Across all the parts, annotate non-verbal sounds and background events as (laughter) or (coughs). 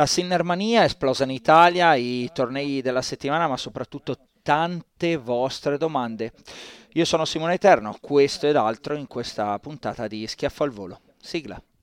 La Sinnermania è esplosa in Italia, i tornei della settimana, ma soprattutto tante vostre domande. Io sono Simone Eterno, questo ed altro in questa puntata di Schiaffo al Volo. Sigla.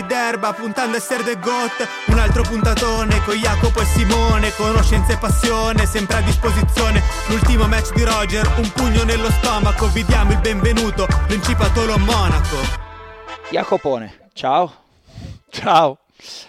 d'erba puntando a essere the goat, un altro puntatone con Jacopo e Simone, conoscenza e passione, sempre a disposizione, l'ultimo match di Roger, un pugno nello stomaco, vi diamo il benvenuto, Principatolo Monaco. Jacopone, ciao. (laughs) Ciao.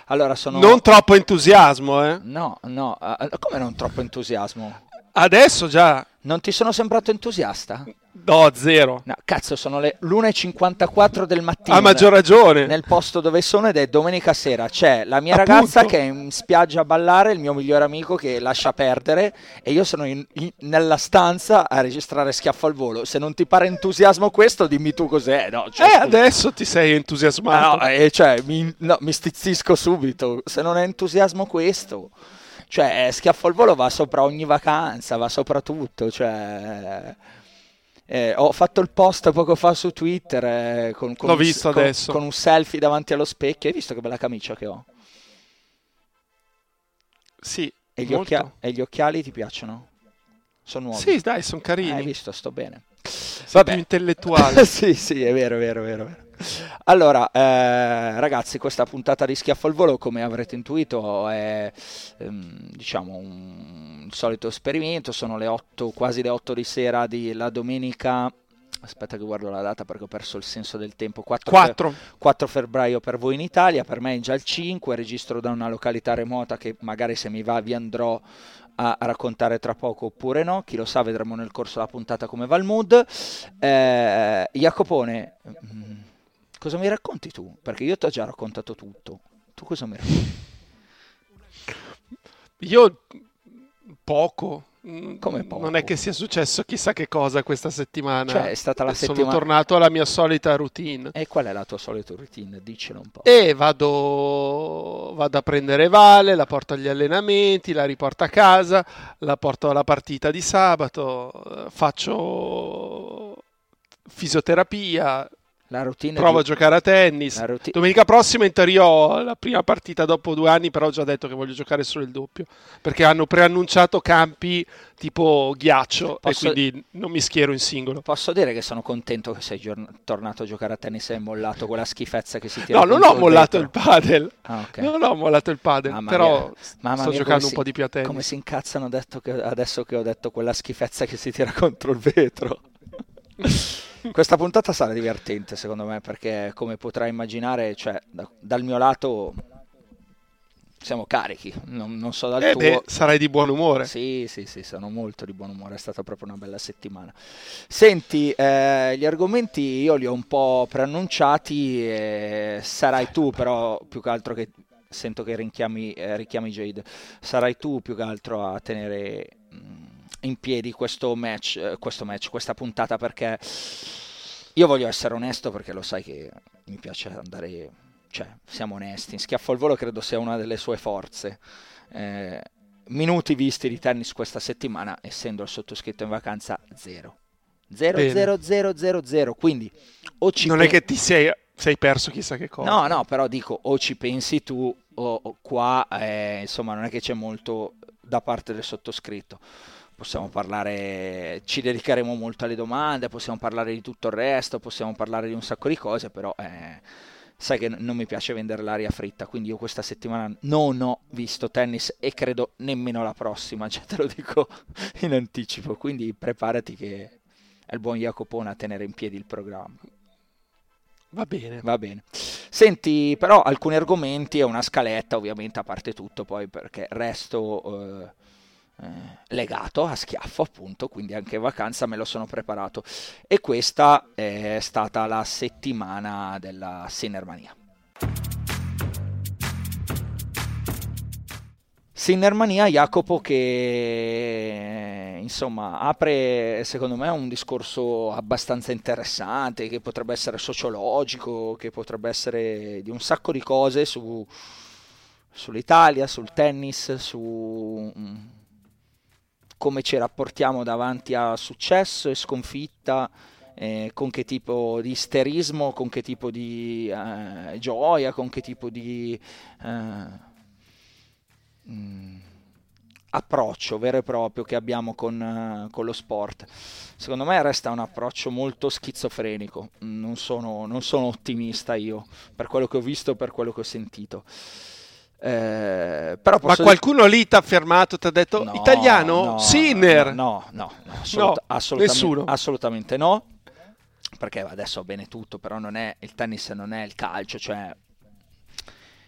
Allora sono... Non troppo entusiasmo, eh? No, no, eh, come non troppo entusiasmo? Adesso già. Non ti sono sembrato entusiasta? No, zero. No, cazzo, sono le l'1.54 del mattino. Ha maggior ragione. Nel posto dove sono ed è domenica sera. C'è la mia Appunto. ragazza che è in spiaggia a ballare, il mio migliore amico che lascia perdere e io sono in- in- nella stanza a registrare schiaffo al volo. Se non ti pare entusiasmo questo, dimmi tu cos'è. No, cioè, Eh, adesso ti sei entusiasmato. No, eh, cioè, mi, no, mi stizzisco subito. Se non è entusiasmo questo. Cioè, schiaffo al volo va sopra ogni vacanza, va sopra tutto. Cioè, eh, ho fatto il post poco fa su Twitter eh, con, con un, con- con un selfie davanti allo specchio. Hai visto che bella camicia che ho? Sì, E gli, occhia- e gli occhiali ti piacciono? Sono nuovi. Sì, dai, sono Eh, hai carini. visto, sto bene. Sei più intellettuale. (laughs) sì, sì, è vero, è vero, è vero. è vero. Allora, eh, ragazzi, questa puntata di Schiaffo al Volo, come avrete intuito, è ehm, diciamo un solito esperimento. Sono le 8, quasi le 8 di sera di la domenica. Aspetta che guardo la data perché ho perso il senso del tempo. 4, fe- 4. 4 febbraio per voi in Italia, per me è già il 5, registro da una località remota che magari se mi va vi andrò a raccontare tra poco oppure no, chi lo sa vedremo nel corso della puntata come va il mood. Eh, Jacopone, mm, cosa mi racconti tu? Perché io ti ho già raccontato tutto, tu cosa mi racconti? Io poco. Mm, Come poco? Non è che sia successo chissà che cosa questa settimana. Cioè, è stata la Sono settimana- tornato alla mia solita routine. E qual è la tua solita routine? Diccelo un po'. E vado, vado a prendere Vale, la porto agli allenamenti, la riporto a casa, la porto alla partita di sabato, eh, faccio fisioterapia, La routine provo a di- giocare a tennis. routine- Domenica prossima in teoria ho la prima partita dopo due anni, però ho già detto che voglio giocare solo il doppio, perché hanno preannunciato campi tipo ghiaccio Posso- e quindi non mi schiero in singolo. Posso dire che sono contento che sei giorn- tornato a giocare a tennis e hai mollato quella schifezza che si tira No, non ho mollato vetro. il padel. Ah, ok. Non ho mollato il padel, Mamma però mia. Mamma sto mia, giocando un si- po' di più a tennis. Come si incazzano detto che- adesso che ho detto quella schifezza che si tira contro il vetro. (laughs) Questa puntata sarà divertente secondo me perché come potrai immaginare, cioè, da- dal mio lato siamo carichi, non, non so dal Eh tuo. beh, sarai di buon umore. Sì, sì, sì, sono molto di buon umore, è stata proprio una bella settimana. Senti, eh, gli argomenti io li ho un po' preannunciati, e sarai tu però più che altro che sento che richiami, eh, richiami Jade, sarai tu più che altro a tenere mm, in piedi questo match, eh, questo match, questa puntata perché io voglio essere onesto perché lo sai che mi piace andare cioè, siamo onesti, in schiaffo al volo credo sia una delle sue forze. Eh, minuti visti di tennis questa settimana, essendo il sottoscritto in vacanza, zero. 0 0 0 0 0 quindi o ci non pe- è che ti sei, sei, perso chissà che cosa. No no però dico o ci pensi tu o, o qua eh, insomma non è che c'è molto da parte del sottoscritto possiamo parlare ci dedicheremo molto alle domande possiamo parlare di tutto il resto possiamo parlare di un sacco di cose però eh, sai che non mi piace vendere l'aria fritta, quindi io questa settimana non ho visto tennis e credo nemmeno la prossima, (laughs) cioè te lo dico in anticipo, quindi preparati che è il buon Jacopone a tenere in piedi il programma. Va bene. Va bene. Senti, però alcuni argomenti è una scaletta, ovviamente, a parte tutto, poi perché resto eh, legato a schiaffo, appunto, quindi anche in vacanza me lo sono preparato. E questa è stata la settimana della Sinnermania. Sinnermania Jacopo che insomma apre secondo me un discorso abbastanza interessante che potrebbe essere sociologico, che potrebbe essere di un sacco di cose su, sull'Italia, sul tennis, su come ci rapportiamo davanti a successo e sconfitta, eh, con che tipo di isterismo, con che tipo di eh, gioia, con che tipo di... Eh, mm, approccio vero e proprio che abbiamo con, uh, con, lo sport. Secondo me resta un approccio molto schizofrenico, non sono, non sono ottimista io per quello che ho visto e per quello che ho sentito. Eh, Ma qualcuno lì ti ha fermato, ti ha detto no, italiano? No, Sinner? No, no, no, assolut- no assolutamente, nessuno. assolutamente no. Perché adesso va bene tutto, però non è, il tennis non è il calcio, cioè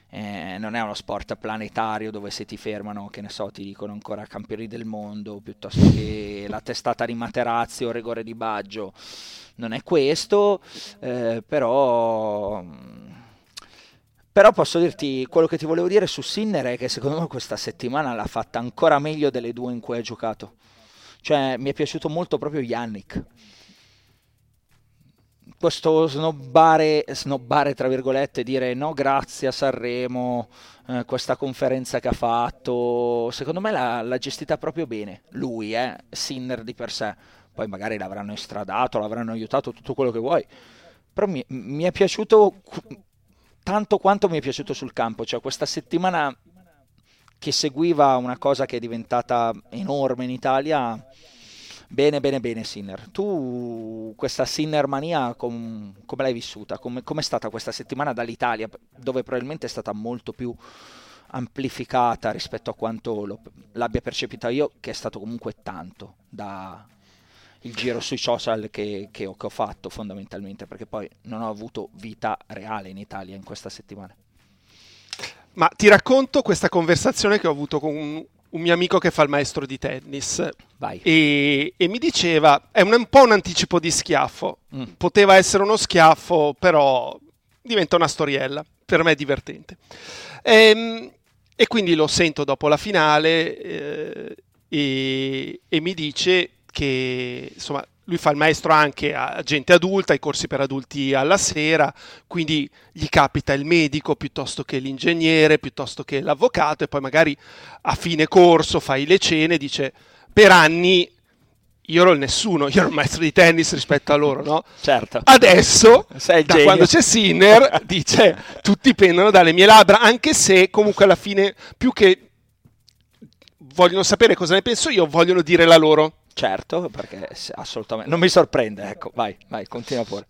eh, non è uno sport planetario dove se ti fermano, che ne so, ti dicono ancora campioni del mondo, piuttosto che (laughs) la testata di Materazzi o Rigore di Baggio. Non è questo, eh, però... Però posso dirti, quello che ti volevo dire su Sinner è che secondo me questa settimana l'ha fatta ancora meglio delle due in cui ha giocato. Cioè, mi è piaciuto molto proprio Yannick. Questo snobbare, snobbare, tra virgolette, dire no grazie a Sanremo, eh, questa conferenza che ha fatto, secondo me l'ha, l'ha gestita proprio bene, lui, eh, Sinner di per sé, poi magari l'avranno estradato, l'avranno aiutato, tutto quello che vuoi, però mi, mi è piaciuto tanto quanto mi è piaciuto sul campo, cioè questa settimana che seguiva una cosa che è diventata enorme in Italia Bene, bene, bene Sinner. Tu questa Sinner mania com- come l'hai vissuta? Come è stata questa settimana dall'Italia, dove probabilmente è stata molto più amplificata rispetto a quanto lo, l'abbia percepita io, che è stato comunque tanto da il giro sui social che, che, ho, che ho fatto fondamentalmente, perché poi non ho avuto vita reale in Italia in questa settimana. Ma ti racconto questa conversazione che ho avuto con un mio amico che fa il maestro di tennis e, e, mi diceva, è un, un, po' un anticipo di schiaffo, mm. poteva essere uno schiaffo, però diventa una storiella, per me è divertente. E, ehm, e quindi lo sento dopo la finale eh, e, e mi dice che insomma lui fa il maestro anche a gente adulta, ai corsi per adulti alla sera, quindi gli capita il medico piuttosto che l'ingegnere, piuttosto che l'avvocato e poi magari a fine corso fai le cene e dice per anni io ero il nessuno, io ero il maestro di tennis rispetto a loro, no? (laughs) Certo. Adesso, da genio. quando c'è Sinner, (laughs) dice tutti pendono dalle mie labbra, anche se comunque alla fine più che vogliono sapere cosa ne penso io, vogliono dire la loro. Certo, perché assolutamente non mi sorprende, ecco, vai, vai, continua pure.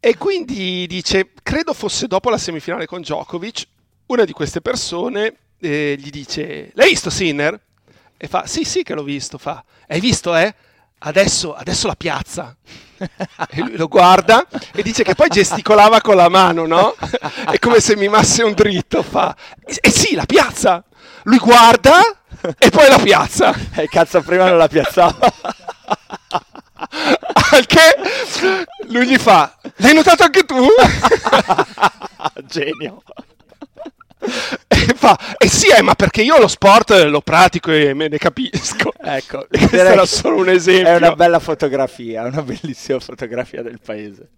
E quindi dice, credo fosse dopo la semifinale con Djokovic, una di queste persone eh, gli dice, l'hai visto Sinner? E fa, sì, sì che l'ho visto, fa, hai visto, eh? Adesso, adesso la piazza. e lui lo guarda e dice che poi gesticolava con la mano, no? È come se mimasse un dritto, fa, e eh sì, la piazza. Lui guarda e poi la piazza. E (laughs) eh, cazzo, prima non la piazzava. (laughs) Anche lui gli fa, l'hai notato anche tu? (laughs) Genio. E fa, eh sì, eh, ma perché io lo sport lo pratico e me ne capisco. Ecco, questo era solo un esempio. È una bella fotografia, una bellissima fotografia del paese.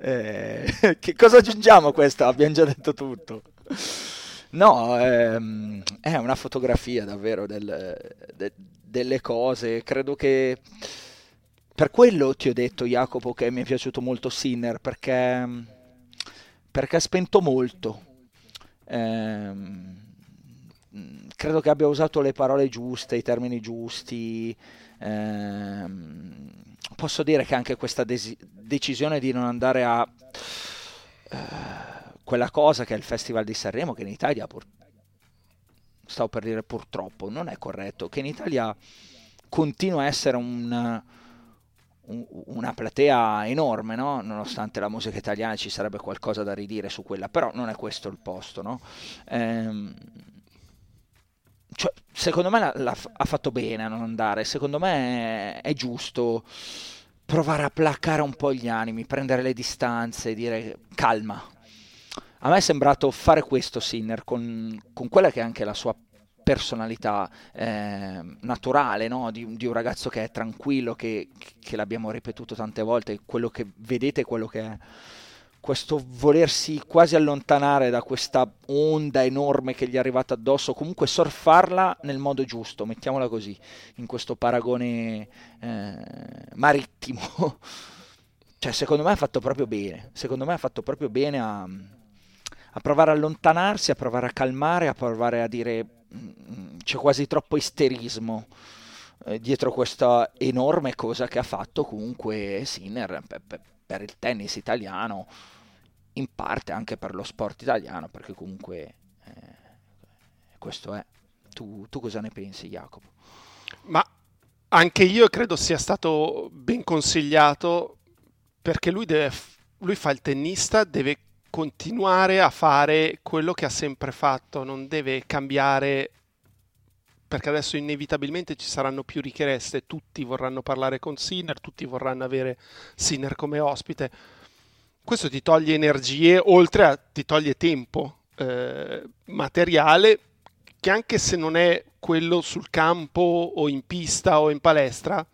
Eh, che cosa aggiungiamo a questo? Abbiamo già detto tutto. No, ehm, è una fotografia davvero del, de, delle cose. Credo che per quello ti ho detto, Jacopo, che mi è piaciuto molto Sinner perché, perché ha spento molto. Ehm, credo che abbia usato le parole giuste, i termini giusti. Ehm, posso dire che anche questa desi- decisione di non andare a eh, quella cosa che è il Festival di Sanremo, che in Italia, pur- stavo per dire purtroppo, non è corretto, che in Italia continua a essere un, un, una platea enorme, no? nonostante la musica italiana ci sarebbe qualcosa da ridire su quella, però non è questo il posto. No? Ehm, cioè, secondo me la, la, ha fatto bene a non andare, secondo me è, è, giusto provare a placare un po' gli animi, prendere le distanze, dire calma. A me è sembrato fare questo Sinner con, con quella che è anche la sua personalità eh, naturale no? di, di, un ragazzo che è tranquillo, che, che l'abbiamo ripetuto tante volte, quello che vedete quello che è questo volersi quasi allontanare da questa onda enorme che gli è arrivata addosso, comunque surfarla nel modo giusto, mettiamola così, in questo paragone eh, marittimo. (laughs) cioè, secondo me ha fatto proprio bene, secondo me ha fatto proprio bene a, a provare a allontanarsi, a provare a calmare, a provare a dire mm, c'è quasi troppo isterismo eh, dietro questa enorme cosa che ha fatto comunque Sinner per, per il tennis italiano, in parte anche per lo sport italiano, perché comunque eh, questo è. Tu, tu cosa ne pensi, Jacopo? Ma anche io credo sia stato ben consigliato perché lui, deve, lui fa il tennista, deve continuare a fare quello che ha sempre fatto, non deve cambiare perché adesso inevitabilmente ci saranno più richieste, tutti vorranno parlare con Sinner, tutti vorranno avere Sinner come ospite. Questo ti toglie energie, oltre a ti toglie tempo eh, materiale, che anche se non è quello sul campo o in pista o in palestra,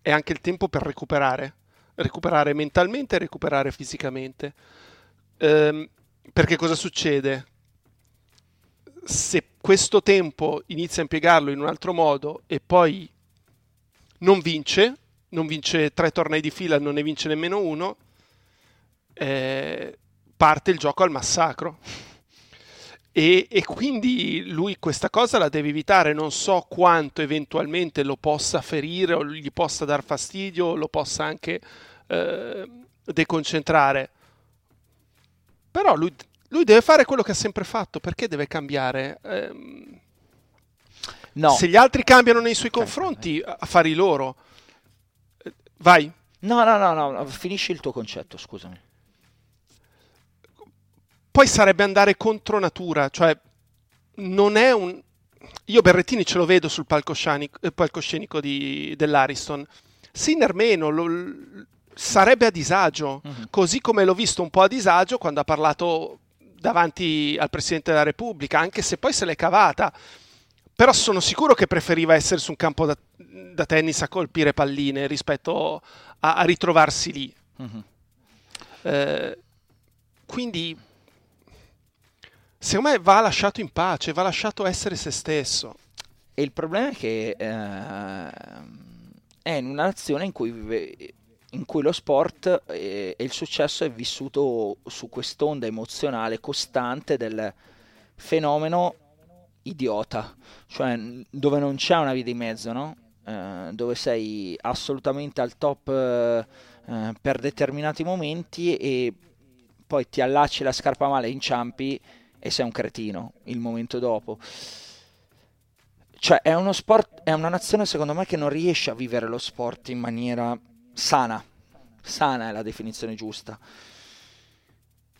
è anche il tempo per recuperare, recuperare mentalmente e recuperare fisicamente. Eh, perché cosa succede? Se questo tempo inizia a impiegarlo in un altro modo e poi non vince, non vince tre tornei di fila, non ne vince nemmeno uno, eh, parte il gioco al massacro. (laughs) E, e, quindi lui questa cosa la deve evitare, non so quanto eventualmente lo possa ferire o gli possa dar fastidio o lo possa anche eh, deconcentrare. Però lui lui deve fare quello che ha sempre fatto, perché deve cambiare? Ehm, no. Se gli altri cambiano nei suoi confronti, affari loro. Vai. No, no, no, no, finisci il tuo concetto, scusami. Poi sarebbe andare contro natura, cioè non è un... Io Berrettini ce lo vedo sul palcoscenico, eh, palcoscenico di, dell'Ariston. Sinner meno, lo, sarebbe a disagio, uh-huh. così come l'ho visto un po' a disagio quando ha parlato davanti al Presidente della Repubblica, anche se poi se l'è cavata. Però sono sicuro che preferiva essere su un campo da, da tennis a colpire palline rispetto a, a ritrovarsi lì. Uh-huh. Eh, quindi, secondo me va lasciato in pace, va lasciato essere se stesso. E il problema è che eh, è in una nazione in cui in cui lo sport e, e il successo è vissuto su quest'onda emozionale costante del fenomeno idiota, cioè dove non c'è una via di mezzo, no? eh, dove sei assolutamente al top eh, per determinati momenti e poi ti allacci la scarpa male, inciampi e sei un cretino il momento dopo. Cioè è uno sport, è una nazione secondo me che non riesce a vivere lo sport in maniera sana, sana è la definizione giusta.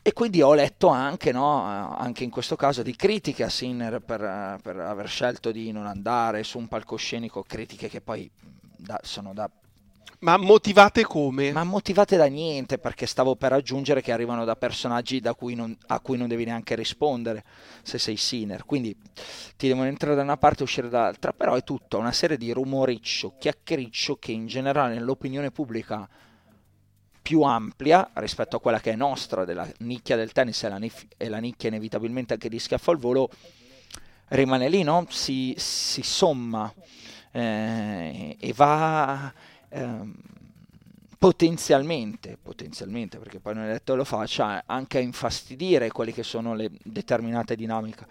E quindi ho letto anche, no, anche in questo caso, di critiche a Sinner per, per, aver scelto di non andare su un palcoscenico, critiche che poi da, sono da... Ma motivate come? Ma motivate da niente, perché stavo per aggiungere che arrivano da personaggi da cui non, a cui non devi neanche rispondere se sei Sinner. Quindi ti devono entrare da una parte e uscire dall'altra, però è tutta una serie di rumoriccio, chiacchiericcio che in generale nell'opinione pubblica più ampia rispetto a quella che è nostra, della nicchia del tennis e la, nif- e la nicchia inevitabilmente anche di schiaffo al volo, rimane lì, no? si, si somma eh, e va eh, potenzialmente, potenzialmente, perché poi non è detto lo faccia, anche a infastidire quelle che sono le determinate dinamiche.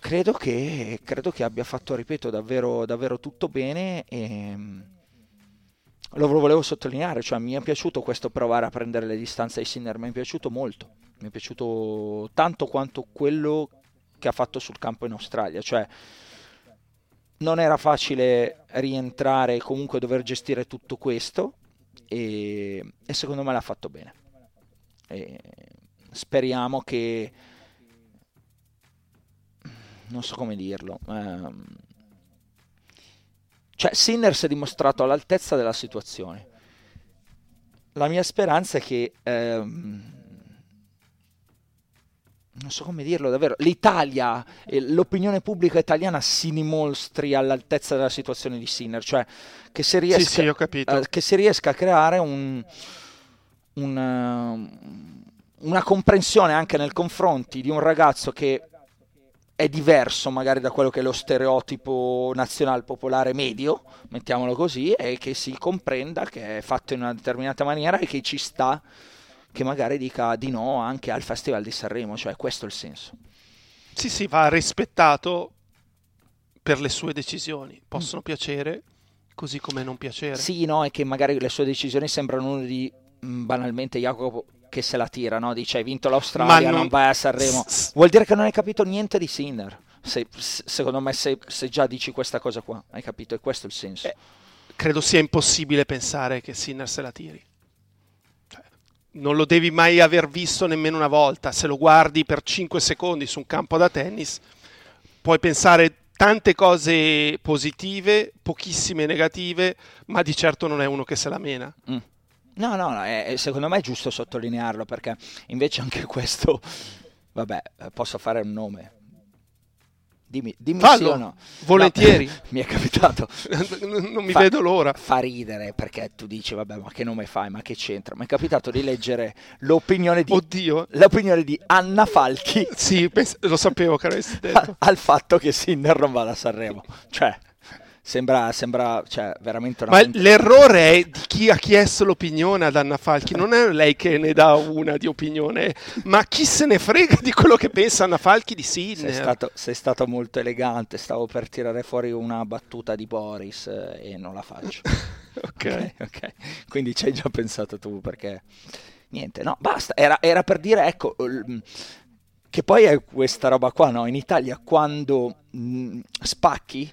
Credo che, credo che abbia fatto, ripeto, davvero, davvero tutto bene e lo volevo sottolineare, cioè mi è piaciuto questo provare a prendere le distanze ai Sinner, mi è piaciuto molto, mi è piaciuto tanto quanto quello che ha fatto sul campo in Australia, cioè non era facile rientrare e comunque dover gestire tutto questo e, e secondo me l'ha fatto bene. E speriamo che non so come dirlo. Ehm, cioè, Sinner si è dimostrato all'altezza della situazione. La mia speranza è che ehm, non so come dirlo davvero, l'Italia, l'opinione pubblica italiana si dimostri all'altezza della situazione di Sinner, cioè che si riesca, sì, sì, uh, che si riesca a creare un, un, uh, una comprensione anche nei confronti di un ragazzo che è diverso magari da quello che è lo stereotipo nazionale popolare medio, mettiamolo così, e che si comprenda che è fatto in una determinata maniera e che ci sta che magari dica di no anche al Festival di Sanremo, cioè questo è il senso. Sì, sì, va rispettato per le sue decisioni, possono mm. piacere così come non piacere. Sì, no, è che magari le sue decisioni sembrano uno di mm, banalmente Jacopo che se la tira, no? dice hai vinto l'Australia, non... non... vai a Sanremo. Vuol dire che non hai capito niente di Sinner. Se, secondo me se, se, già dici questa cosa qua, hai capito? E questo è il senso. Eh, credo sia impossibile pensare che Sinner se la tiri non lo devi mai aver visto nemmeno una volta. Se lo guardi per 5 secondi su un campo da tennis, puoi pensare tante cose positive, pochissime negative, ma di certo non è uno che se la mena. Mm. No, no, no è, secondo me è giusto sottolinearlo perché invece anche questo, vabbè, posso fare un nome, Dimmi, dimmi Fallo, sì o no. Volentieri. No, (laughs) mi è capitato. (laughs) non mi fa, vedo l'ora. Fa ridere perché tu dici, vabbè, ma che nome fai? Ma che c'entra? Mi è capitato di leggere l'opinione di, Oddio. L'opinione di Anna Falchi. Sì, lo sapevo che avresti detto. al fatto che Sinner non vada a Sanremo. Cioè, Sembra, sembra cioè, veramente una... Ma punt- l'errore è di chi ha chiesto l'opinione ad Anna Falchi, non è lei che ne dà una di opinione, ma chi se ne frega di quello che pensa Anna Falchi di Sidney. Sei stato, sei stato molto elegante, stavo per tirare fuori una battuta di Boris eh, e non la faccio. (laughs) okay. ok, ok. Quindi ci hai già pensato tu perché... Niente, no, basta, era, era per dire, ecco, che poi è questa roba qua, no? In Italia quando mh, spacchi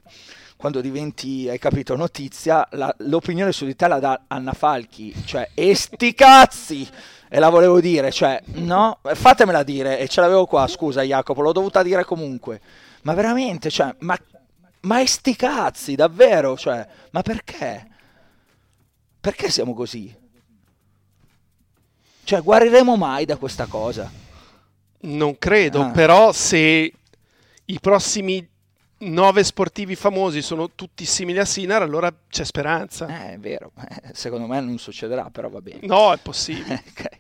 quando diventi, hai capito, notizia, la, l'opinione su di te la dà Anna Falchi, cioè, e sti cazzi! E la volevo dire, cioè, no, fatemela dire, e ce l'avevo qua, scusa Jacopo, l'ho dovuta dire comunque. Ma veramente, cioè, ma, ma e sti cazzi, davvero, cioè, ma perché? Perché siamo così? Cioè, guariremo mai da questa cosa? Non credo, ah. però se i prossimi nove sportivi famosi sono tutti simili a Sinar, allora c'è speranza. Eh, è vero, (laughs) secondo me non succederà, però va bene. No, è possibile. (laughs) okay.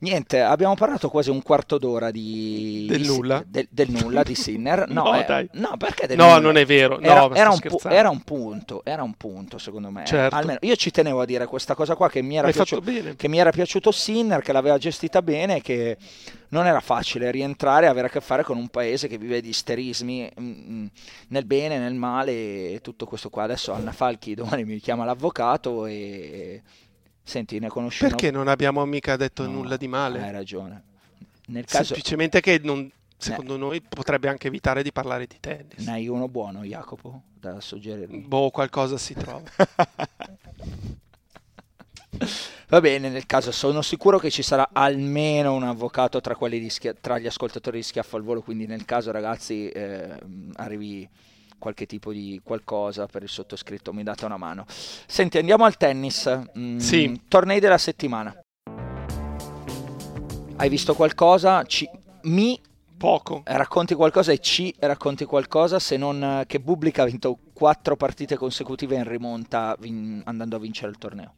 Niente, abbiamo parlato quasi un quarto d'ora di... Del di, nulla? Del, del nulla di Sinner. (laughs) No, no, eh, no perché del No, nulla? non è vero. Era, no, era, un pu- era, un punto, era un punto secondo me. Certo. Almeno io ci tenevo a dire questa cosa qua che mi era, piaciuto, che mi era piaciuto Sinner, che l'aveva gestita bene, che non era facile rientrare e avere a che fare con un paese che vive di isterismi mh, mm, mm, nel bene, nel male e tutto questo qua. Adesso Anna Falchi domani mi chiama l'avvocato e Senti, ne conosci Perché non abbiamo mica detto no, nulla di male? Hai ragione. Nel caso... Semplicemente che non, secondo ne... noi potrebbe anche evitare di parlare di tennis. Ne hai uno buono, Jacopo, da suggerire? Boh, qualcosa si trova. (laughs) Va bene, nel caso sono sicuro che ci sarà almeno un avvocato tra, schia- tra gli ascoltatori di Schiaffo al Volo, quindi nel caso ragazzi eh, arrivi qualche tipo di qualcosa per il sottoscritto, mi date una mano. Senti, andiamo al tennis. Mm, sì. Tornei della settimana. Hai visto qualcosa? Ci, mi Poco. Racconti qualcosa e ci racconti qualcosa se non che Bublik ha vinto quattro partite consecutive in rimonta vin- andando a vincere il torneo.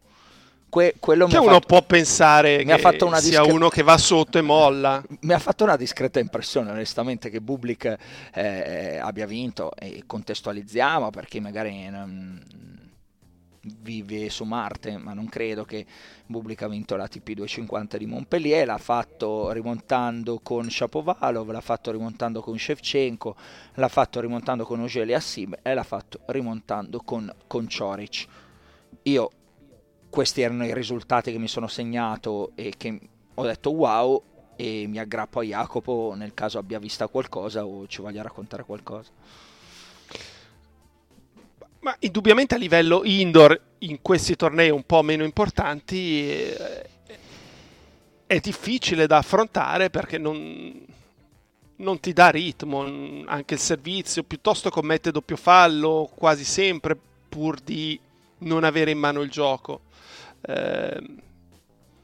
Que- quello che mi uno fatto... può pensare mi che sia discre- uno che va sotto e molla. Mi ha fatto una discreta impressione, onestamente, che Bublik eh, abbia vinto e contestualizziamo perché magari non, vive su Marte, ma non credo che Bublik ha vinto la TP 250 di Montpellier, l'ha fatto rimontando con Shapovalov, l'ha fatto rimontando con Shevchenko, l'ha fatto rimontando con Ogeli Assim e l'ha fatto rimontando con, con Cioric. Io questi erano i risultati che mi sono segnato e che ho detto wow e mi aggrappo a Jacopo nel caso abbia visto qualcosa o ci voglia raccontare qualcosa. Ma indubbiamente a livello indoor, in questi tornei un po' meno importanti, eh, è difficile da affrontare perché non, non ti dà ritmo, anche il servizio, piuttosto commette doppio fallo quasi sempre pur di non avere in mano il gioco. Eh,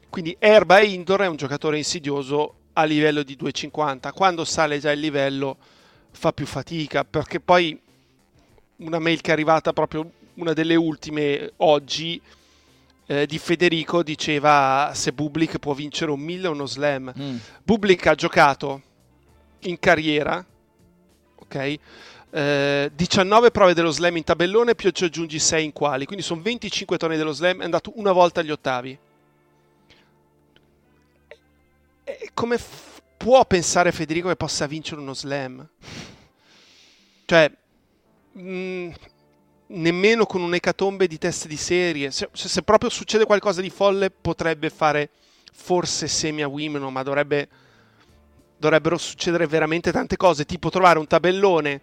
quindi Erba Indoor è un giocatore insidioso a livello di 2,50. Quando sale già il livello fa più fatica perché poi una mail che è arrivata proprio una delle ultime oggi eh, di Federico diceva se Bublik può vincere un 1000 o uno slam. Mm. Bublik ha giocato in carriera, ok? Eh, 19 prove dello slam in tabellone più ci aggiungi 6 in quali, quindi sono 25 tornei dello slam, è andato una volta agli ottavi. E come f- può pensare Federico che possa vincere uno slam? Cioè, mh, nemmeno con un'ecatombe di test di serie. Se, se, proprio succede qualcosa di folle, potrebbe fare forse semi a Wimbledon, ma dovrebbe, dovrebbero succedere veramente tante cose, tipo trovare un tabellone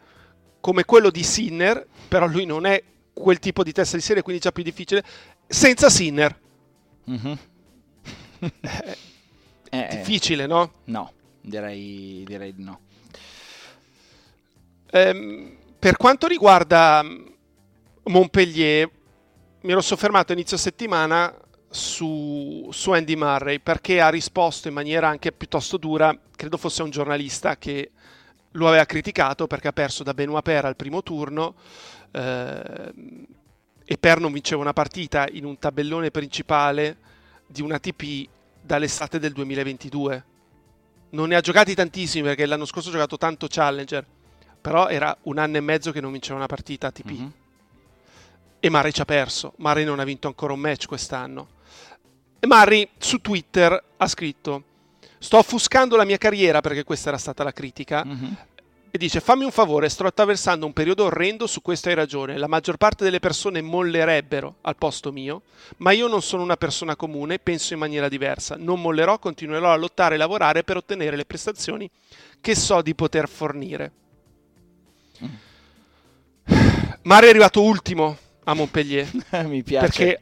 come quello di Sinner, però lui non è quel tipo di testa di serie, quindi già più difficile, senza Sinner. Mm-hmm. è difficile, no? No, direi, direi di no. Ehm, per quanto riguarda Montpellier, mi ero soffermato inizio settimana su, su, Andy Murray perché ha risposto in maniera anche piuttosto dura, credo fosse un giornalista che lo aveva criticato perché ha perso da Benoit Per al primo turno eh, e Per non vinceva una partita in un tabellone principale di una TP dall'estate del 2022. Non ne ha giocati tantissimi perché l'anno scorso ha giocato tanto Challenger, però era un anno e mezzo che non vinceva una partita ATP. Mm-hmm. E Murray ci ha perso. Murray non ha vinto ancora un match quest'anno. E Murray su Twitter ha scritto: Sto offuscando la mia carriera perché questa era stata la critica. Mm-hmm. E dice: Fammi un favore, sto attraversando un periodo orrendo, su questo hai ragione. La maggior parte delle persone mollerebbero al posto mio, ma io non sono una persona comune, penso in maniera diversa. Non mollerò, continuerò a lottare e lavorare per ottenere le prestazioni che so di poter fornire. Mm. (sighs) Murray è arrivato ultimo a Montpellier. (laughs) Mi piace perché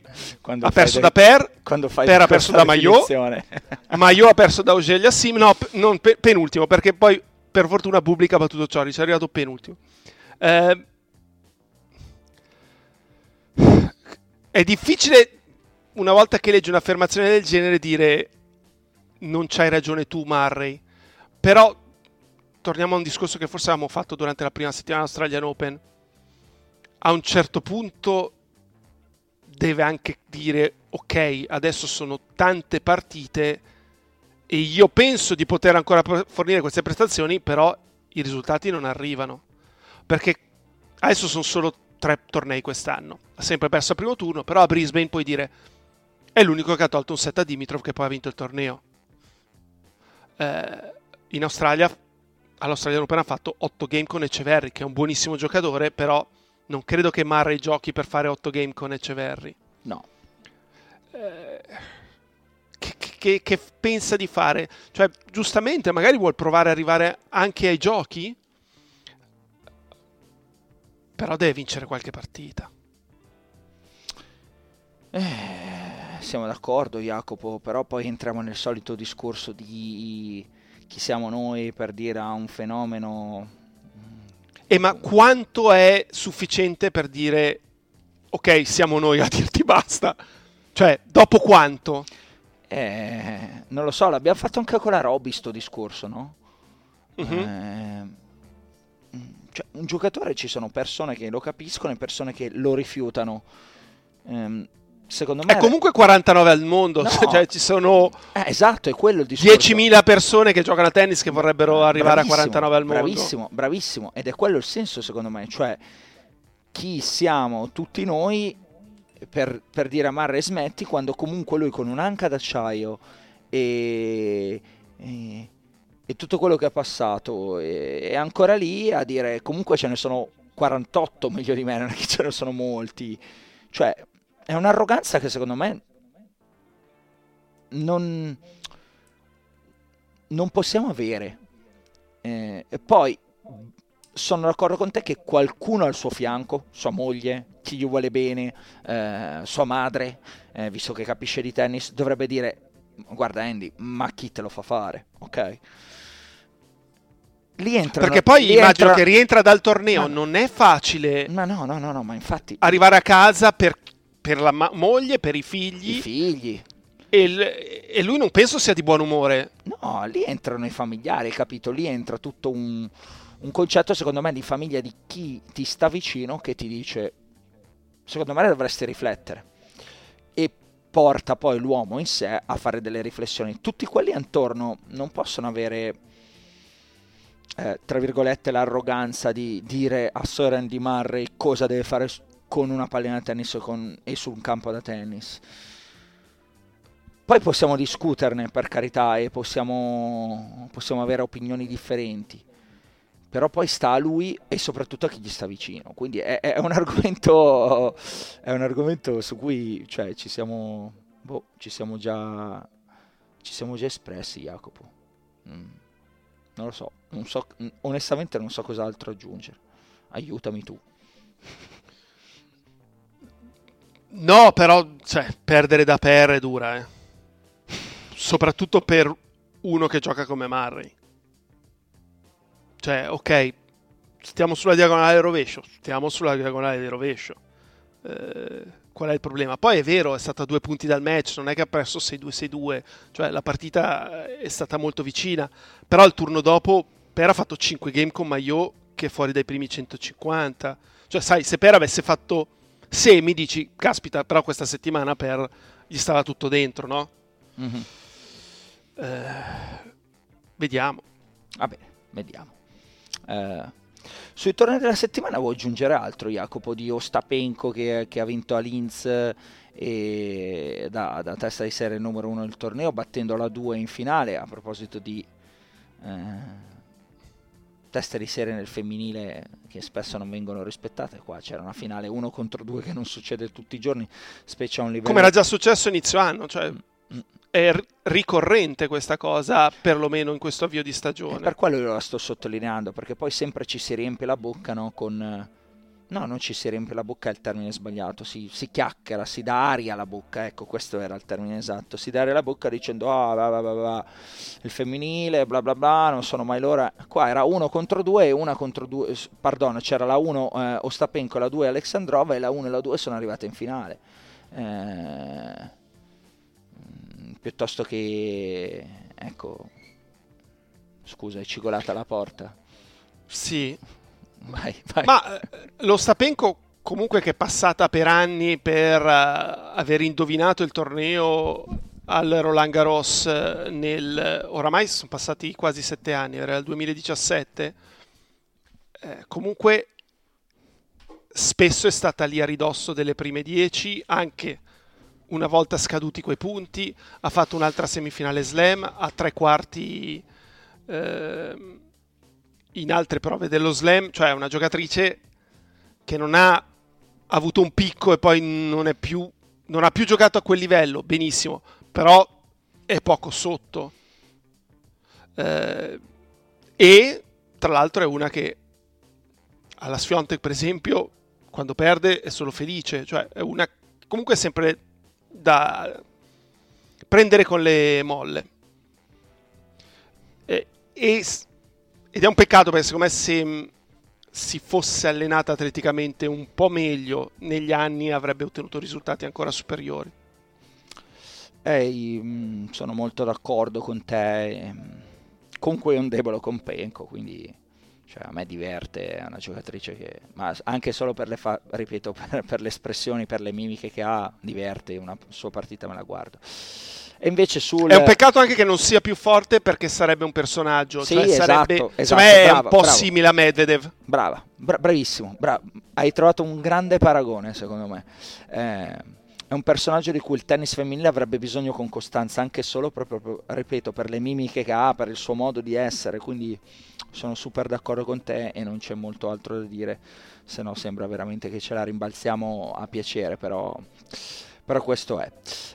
ha perso de... da Per, quando fai Per ha perso da Maillot, (laughs) Maillot ha perso da Augelia Sim, no, non pe- penultimo, perché poi per fortuna pubblica ha battuto Cioric, è arrivato penultimo. Eh, è difficile una volta che leggi un'affermazione del genere dire non c'hai ragione tu Murray, però torniamo a un discorso che forse avevamo fatto durante la prima settimana Australian Open a un certo punto deve anche dire ok, adesso sono tante partite e io penso di poter ancora fornire queste prestazioni, però i risultati non arrivano. Perché adesso sono solo tre tornei quest'anno. Ha sempre perso al primo turno, però a Brisbane puoi dire è l'unico che ha tolto un set a Dimitrov che poi ha vinto il torneo. Eh, in Australia, all'Australian Open ha fatto 8 game con Eceverri, che è un buonissimo giocatore, però non credo che Murray giochi per fare 8 game con Eceverri. No. Eh, che, che, che, pensa di fare? Cioè, giustamente, magari vuol provare ad arrivare anche ai giochi, però deve vincere qualche partita. Eh, siamo d'accordo, Jacopo, però poi entriamo nel solito discorso di chi siamo noi per dire a un fenomeno e ma quanto è sufficiente per dire ok, siamo noi a dirti basta? Cioè, dopo quanto? Eh, non lo so, l'abbiamo fatto anche con la Robby sto discorso, no? Uh-huh. Eh, cioè, un giocatore ci sono persone che lo capiscono e persone che lo rifiutano. Eh, secondo me... È comunque 49 al mondo, No. (laughs) cioè ci sono Eh, esatto, è quello il discorso. 10.000 persone che giocano a tennis che vorrebbero arrivare Bravissimo, a 49 al mondo. Bravissimo, bravissimo. Ed è quello il senso, secondo me. Cioè, chi siamo tutti noi per, per dire a Marre smetti quando comunque lui con un'anca d'acciaio e, e, e tutto quello che ha passato è, è ancora lì a dire comunque ce ne sono 48 meglio di me, non è che ce ne sono molti. Cioè, è un'arroganza che secondo me non, non possiamo avere. Eh, e poi sono d'accordo con te che qualcuno al suo fianco, sua moglie, chi gli vuole bene, eh, sua madre, eh, visto che capisce di tennis, dovrebbe dire: Guarda, Andy, ma chi te lo fa fare? Ok. Lì entrano, Perché poi lì immagino entra- che rientra dal torneo, No. non è facile Ma no, no, no, no, ma infatti arrivare a casa per, per la ma- moglie, per i figli, i figli, e, il- e lui non penso sia di buon umore. No, lì entrano i familiari, capito? Lì entra tutto un, un concetto, secondo me, di famiglia di chi ti sta vicino che ti dice, secondo me dovresti riflettere. E porta poi l'uomo in sé a fare delle riflessioni. Tutti quelli intorno non possono avere, eh, tra virgolette, l'arroganza di dire a Sir Andy Murray cosa deve fare con una pallina da tennis con- e su un campo da tennis. Poi possiamo discuterne per carità e possiamo, possiamo avere opinioni differenti, però poi sta a lui e soprattutto a chi gli sta vicino. Quindi è, è un, argomento, è un argomento su cui cioè, ci, siamo, boh, ci, siamo già, ci siamo già espressi, Jacopo. Mm, non lo so, non so, onestamente non so cos'altro aggiungere. Aiutami tu. No, però, cioè, perdere da per è dura, eh. Soprattutto per uno che gioca come Murray. Cioè, ok, stiamo sulla diagonale del rovescio, stiamo sulla diagonale del rovescio. Eh, qual è il problema? Poi è vero, è stata due punti dal match, non è che ha perso 6-2-6-2, cioè la partita è stata molto vicina, però il turno dopo Per ha fatto 5 game con Maillot che è fuori dai primi 150. Cioè, sai, se Per avesse fatto semi, dici, caspita, però questa settimana Per gli stava tutto dentro, no? Mhm. Eh, vediamo. Va bene, vediamo. Eh, sui tornei della settimana vuoi aggiungere altro, Jacopo, di Ostapenko che, che ha vinto a Linz e da, da testa di serie numero uno del torneo, battendo la 2 in finale, a proposito di eh, teste di serie nel femminile che spesso non vengono rispettate. Qua c'era una finale 1 contro 2 che non succede tutti i giorni, specie a un livello... Come era già successo inizio anno, cioè Mm. è r- ricorrente questa cosa, perlomeno in questo avvio di E stagione. per quello io la sto sottolineando, perché poi sempre ci si riempie la bocca, no? Con... No, non ci si riempie la bocca, è il termine sbagliato, si, si chiacchiera, si dà aria alla bocca, ecco, questo era il termine esatto, si dà aria alla bocca dicendo, ah, va, va, va, il femminile, bla bla bla, non sono mai loro. Qua era uno contro due e una contro due, perdono, c'era la 1 eh, Ostapenko, la 2 Alexandrova e la 1 e la 2 sono arrivate in finale. Eh, piuttosto che, ecco, scusa, è cigolata la porta. Sì, Vai, vai. ma eh, lo Stapenko comunque che è passata per anni per eh, aver indovinato il torneo al Roland Garros eh, nel oramai sono passati quasi sette anni, era il 2017. Eh, comunque spesso è stata lì a ridosso delle prime dieci, anche una volta scaduti quei punti, ha fatto un'altra semifinale slam, a tre quarti ehm, in altre prove dello slam, cioè una giocatrice che non ha avuto un picco e poi non è più non ha più giocato a quel livello, benissimo, però è poco sotto. Eh, e tra l'altro è una che alla Sfiontek, per esempio, quando perde è solo felice, cioè è una comunque è sempre da prendere con le molle. E, e ed è un peccato perché secondo me se mh, si fosse allenata atleticamente un po' meglio negli anni avrebbe ottenuto risultati ancora superiori. Eh, mm, sono molto d'accordo con te. ehm, Comunque è un debole con Penco, quindi Cioè, a me diverte, è una giocatrice che, ma anche solo per le, fa- ripeto, (laughs) per, per le espressioni, per le mimiche che ha, diverte, una sua partita me la guardo. E invece sul... È un peccato anche che non sia più forte perché sarebbe un personaggio. Sì, cioè esatto, sarebbe, esatto, me è bravo, un po' bravo. simile a Medvedev. Brava, bra- bravissimo, bra- hai trovato un grande paragone secondo me. Eh, è un personaggio di cui il tennis femminile avrebbe bisogno con costanza, anche solo proprio, ripeto, per le mimiche che ha, per il suo modo di essere, quindi sono super d'accordo con te e non c'è molto altro da dire, se no sembra veramente che ce la rimbalziamo a piacere, però, però questo è.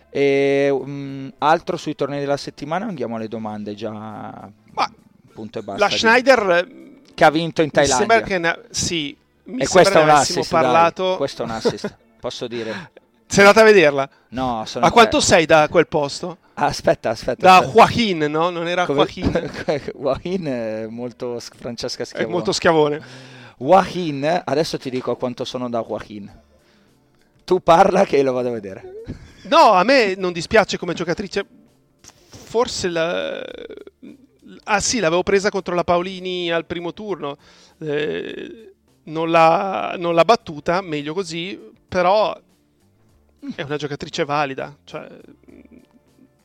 E, um, altro sui tornei della settimana, andiamo alle domande già... Ma punto e basta. La Schneider eh, che ha vinto in mi Thailandia. sembra che ne- sì, mi e sembra questo è un assist, dai. parlato. questo è un assist, (laughs) posso dire. Sei andata a vederla? No, sono A quanto sei da quel posto? Aspetta, aspetta. Da aspetta. Joaquin, no? Non era Come- Joaquin. (laughs) Joaquin è molto Francesca È Schiavone. molto schiavone. Joaquin, adesso ti dico a quanto sono da Joaquin. Tu parla che lo vado a vedere. No, a me non dispiace come giocatrice. Forse la... Ah sì, l'avevo presa contro la Paolini al primo turno. Eh, non, l'ha, non l'ha battuta, meglio così, però è una giocatrice valida. Cioè,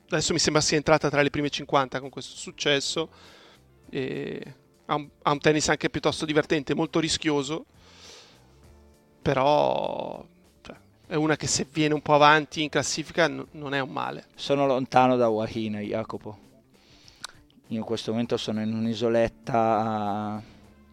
adesso mi sembra sia entrata tra le prime 50 con questo successo. E ha, un, ha un tennis anche piuttosto divertente, molto rischioso. Però è una che se viene un po' avanti in classifica n- non è un male. Sono lontano da Joaquin, Jacopo. Io in questo momento sono in un'isoletta a...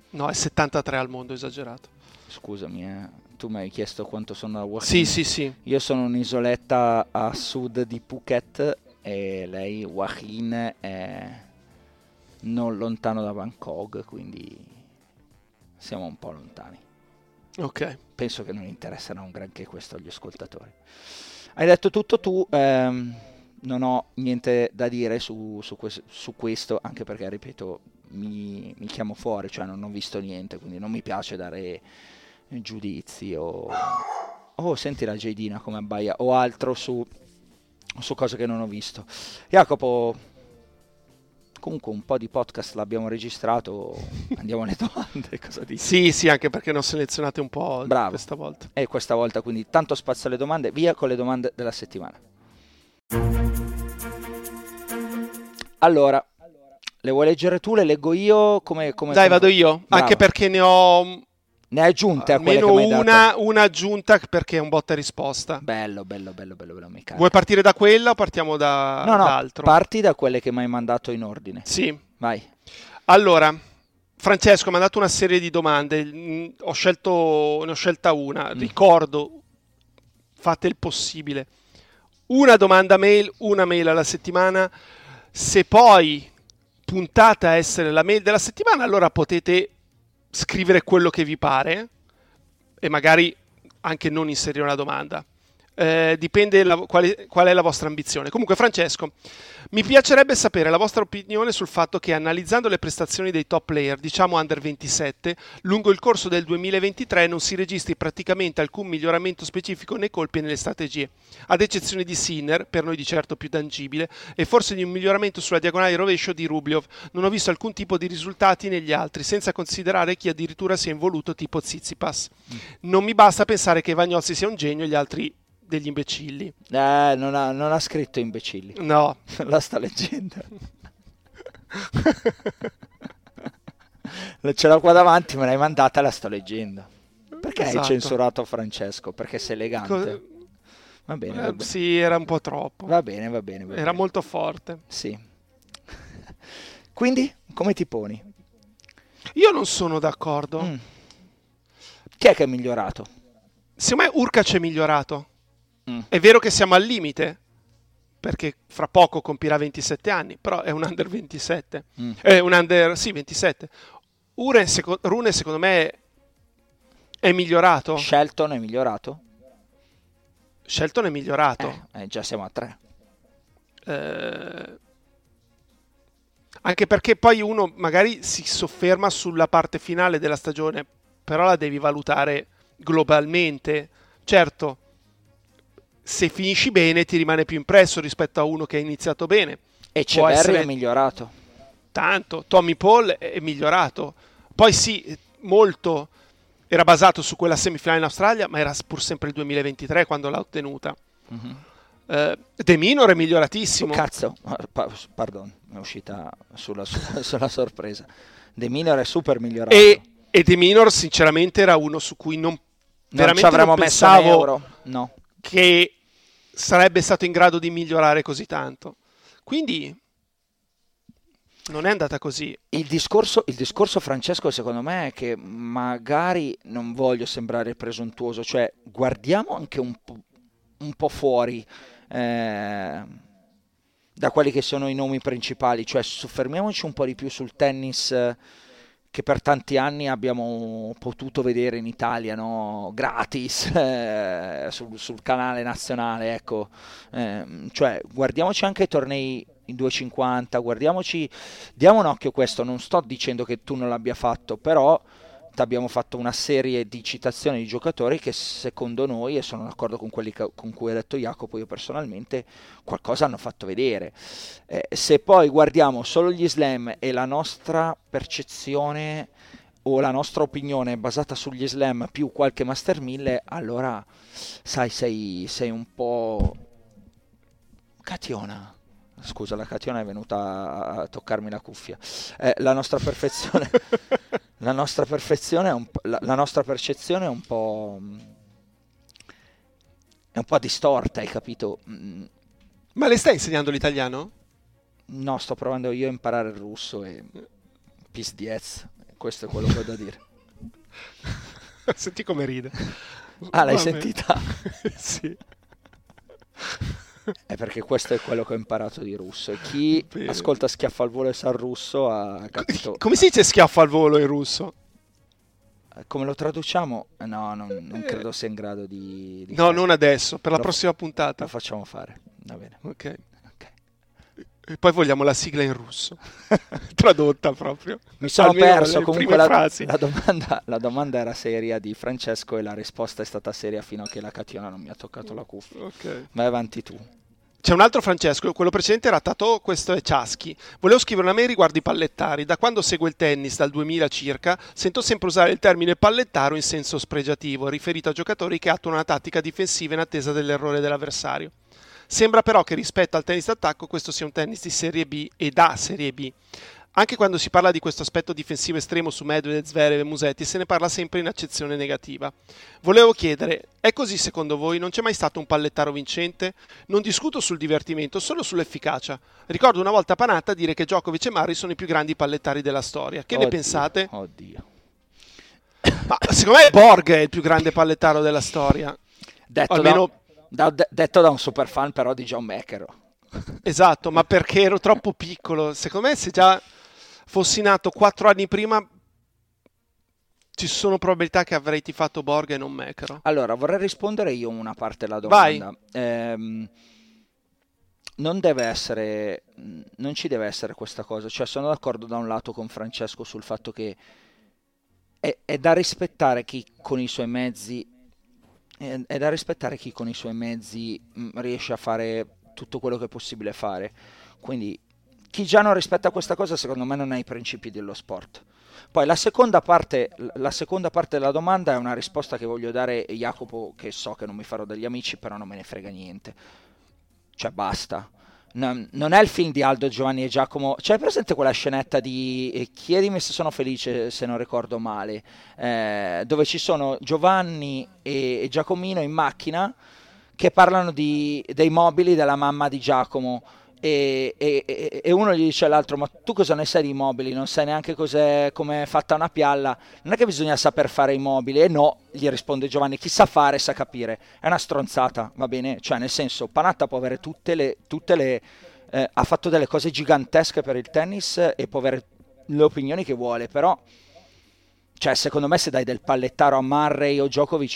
No, è 73 al mondo, esagerato. Scusami, eh. tu mi hai chiesto quanto sono da Joaquin. Sì, sì, sì. Io sono un'isoletta a sud di Phuket e lei, Joaquin, è non lontano da Bangkok, quindi siamo un po' lontani. Ok. Penso che non interesserà un granché questo agli ascoltatori. Hai detto tutto tu, ehm, non ho niente da dire su, su ques- su questo, anche perché, ripeto, mi, mi chiamo fuori, cioè non ho visto niente, quindi non mi piace dare giudizi o... Oh, senti la Jaidina come abbaia, o altro su, su cose che non ho visto. Jacopo, comunque un po' di podcast l'abbiamo registrato, andiamo alle domande, (laughs) cosa dici? Sì, sì, anche perché ne ho selezionate un po' Bravo. questa volta. E questa volta quindi tanto spazio alle domande, via con le domande della settimana. Allora, le vuoi leggere tu, le leggo io? Come, come Dai, vado io, Bravo. anche perché ne ho Ne hai aggiunte a quelle che almeno una, una aggiunta perché è un botta e risposta. Bello, bello, bello, bello, bello, mi. Vuoi partire da quella o partiamo da, No, no, altro? parti da quelle che mi hai mandato in ordine. sì. Vai. Allora, Francesco mi ha dato una serie di domande, mm, ho scelto, ne ho scelta una, Mm. ricordo, fate il possibile. Una domanda mail, una mail alla settimana, se poi puntate a essere la mail della settimana, allora potete scrivere quello che vi pare e magari anche non inserire una domanda. Eh, dipende la- quale- qual è la vostra ambizione. Comunque, Francesco, mi piacerebbe sapere la vostra opinione sul fatto che analizzando le prestazioni dei top player, diciamo under 27, lungo il corso del 2023 non si registri praticamente alcun miglioramento specifico nei colpi e nelle strategie, ad eccezione di Sinner, per noi di certo più tangibile, e forse di un miglioramento sulla diagonale rovescio di Rubliov. Non ho visto alcun tipo di risultati negli altri, senza considerare chi addirittura si è involuto tipo Tsitsipas. Non mi basta pensare che Vagnozzi sia un genio e gli altri degli imbecilli. Eh, non, ha, non ha scritto imbecilli, No, (laughs) la sta leggendo. (laughs) Ce l'ho qua davanti, me l'hai mandata, la sto leggendo. Perché hai Esatto. censurato Francesco? Perché sei elegante. Co- Va bene, va eh, bene. sì, era un po' troppo. Va bene, va bene. va Era bene. molto forte. Sì. Quindi, come ti poni? Io non sono d'accordo. Mm. Chi è che è migliorato? Secondo me Urkac è migliorato. Mm. È vero che siamo al limite, perché fra poco compirà 27 anni, però è un under 27. Mm. È un under, sì, 27. Rune, seco- Rune, secondo me è migliorato. Shelton è migliorato? Shelton è migliorato. Eh, eh, già siamo a tre. Eh, anche perché poi uno magari si sofferma sulla parte finale della stagione, però la devi valutare globalmente. Certo, se finisci bene ti rimane più impresso rispetto a uno che ha iniziato bene. E Può essere- è migliorato. Tanto, Tommy Paul è migliorato. poi sì, molto era basato su quella semifinale in Australia, ma era pur sempre il 2023 quando l'ha ottenuta. Mm-hmm. Uh, De Minor è miglioratissimo. Cazzo, pa- pardon, è uscita sulla, (laughs) sulla sorpresa. De Minor è super migliorato. E, e De Minor, sinceramente, era uno su cui non, non veramente non pensavo no. che sarebbe stato in grado di migliorare così tanto. Quindi non è andata così. Il discorso, il discorso, Francesco, secondo me, è che magari non voglio sembrare presuntuoso, cioè guardiamo anche un po', un po fuori eh, da quelli che sono i nomi principali, cioè soffermiamoci un po' di più sul tennis eh, che per tanti anni abbiamo potuto vedere in Italia no? gratis (laughs) eh, sul, sul, canale nazionale. Ecco. Eh, cioè, guardiamoci anche i tornei in 2,50, guardiamoci, diamo un occhio a questo, non sto dicendo che tu non l'abbia fatto, però abbiamo fatto una serie di citazioni di giocatori che secondo noi, e sono d'accordo con quelli che, con cui ha detto Jacopo, io personalmente, qualcosa hanno fatto vedere. Eh, se poi guardiamo solo gli slam e la nostra percezione o la nostra opinione basata sugli slam più qualche Master 1000, allora sai, sei, sei un po' cationa scusa la cationa è venuta a toccarmi la cuffia eh, la nostra perfezione (laughs) la nostra perfezione è un la, la, nostra percezione è un po' è un po' distorta hai capito mm. ma le stai insegnando l'italiano? no sto provando io a imparare il russo e pisdiez questo è quello che ho da dire (laughs) senti come ride ah l'hai Vabbè. sentita? (laughs) sì è perché questo è quello che ho imparato di russo. E chi Bene. ascolta schiaffo al volo e sa il russo ha capito. Come si dice schiaffo al volo in russo? Eh, come lo traduciamo? Eh, no, non, non credo sia in grado di. di no, fare. non adesso, per la lo prossima puntata. Lo facciamo fare. Va bene. Ok. E poi vogliamo la sigla in russo, (laughs) tradotta proprio. Mi sono Almeno perso, comunque la, la, domanda, la, domanda, era seria di Francesco e la risposta è stata seria fino a che la Cationa non mi ha toccato la cuffia. Okay. Vai avanti tu. C'è un altro Francesco, quello precedente era Tato, questo è Ciaschi. Volevo scrivere una mail riguardo i pallettari. Da quando seguo il tennis, dal 2000 circa, sento sempre usare il termine pallettaro in senso spregiativo, riferito a giocatori che attuano una tattica difensiva in attesa dell'errore dell'avversario. Sembra però che rispetto al tennis d'attacco questo sia un tennis di Serie B e da Serie B. Anche quando si parla di questo aspetto difensivo estremo su Medvedev, Zverev e Musetti se ne parla sempre in accezione negativa. Volevo chiedere, è così secondo voi? Non c'è mai stato un pallettaro vincente? Non discuto sul divertimento, solo sull'efficacia. Ricordo una volta Panatta dire che Djokovic e Mari sono i più grandi pallettari della storia. Che oddio, ne pensate? Oddio. Ma secondo me (coughs) Borg è il più grande pallettaro della storia. Detto Almeno... da da, detto da un super fan però di John McEnroe. Esatto, ma (laughs) perché ero troppo piccolo. Secondo me se già fossi nato quattro anni prima ci sono probabilità che avrei tifato Borg e non McEnroe. Allora, vorrei rispondere io una parte della domanda. Ehm, non deve essere, non ci deve essere questa cosa. Cioè, sono d'accordo da un lato con Francesco sul fatto che è, è da rispettare chi con i suoi mezzi è da rispettare chi con i suoi mezzi mm, riesce a fare tutto quello che è possibile fare. Quindi chi già non rispetta questa cosa secondo me non ha i principi dello sport. Poi la seconda, parte, la seconda parte della domanda è una risposta che voglio dare Jacopo, che so che non mi farò degli amici, però non me ne frega niente. Cioè basta non, non è il film di Aldo, Giovanni e Giacomo. C'è presente quella scenetta di eh, Chiedimi se sono felice, se non ricordo male, eh, dove ci sono Giovanni e, e Giacomino in macchina che parlano di, dei mobili della mamma di Giacomo e, e, e, uno gli dice all'altro ma tu cosa ne sai di mobili? Non sai neanche come è fatta una pialla? Non è che bisogna saper fare i mobili e no gli risponde Giovanni chi sa fare sa capire. È una stronzata va bene? Cioè nel senso Panatta può avere tutte le, tutte le eh, ha fatto delle cose gigantesche per il tennis e può avere le opinioni che vuole però cioè secondo me se dai del pallettaro a Murray o Djokovic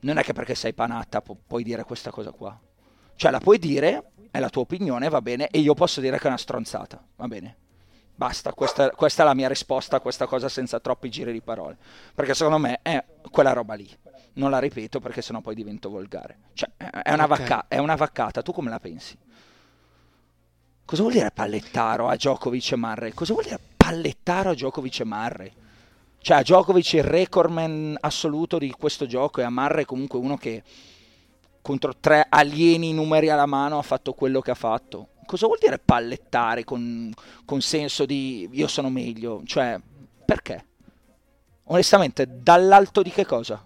Non è che perché sei panatta pu- puoi dire questa cosa qua. Cioè la puoi dire, è la tua opinione, va bene, e io posso dire che è una stronzata, va bene. Basta, questa, questa è la mia risposta a questa cosa senza troppi giri di parole. Perché secondo me è quella roba lì. Non la ripeto perché sennò poi divento volgare. Cioè, è una, Ok. vacca- è una vaccata, tu come la pensi? Cosa vuol dire pallettaro a Djokovic e Marre? Cosa vuol dire pallettaro a Djokovic e Marre? Cioè a Djokovic il recordman assoluto di questo gioco e a Marre comunque uno che contro tre alieni numeri alla mano ha fatto quello che ha fatto. Cosa vuol dire pallettare con, con senso di io sono meglio? Cioè, perché? Onestamente, dall'alto di che cosa?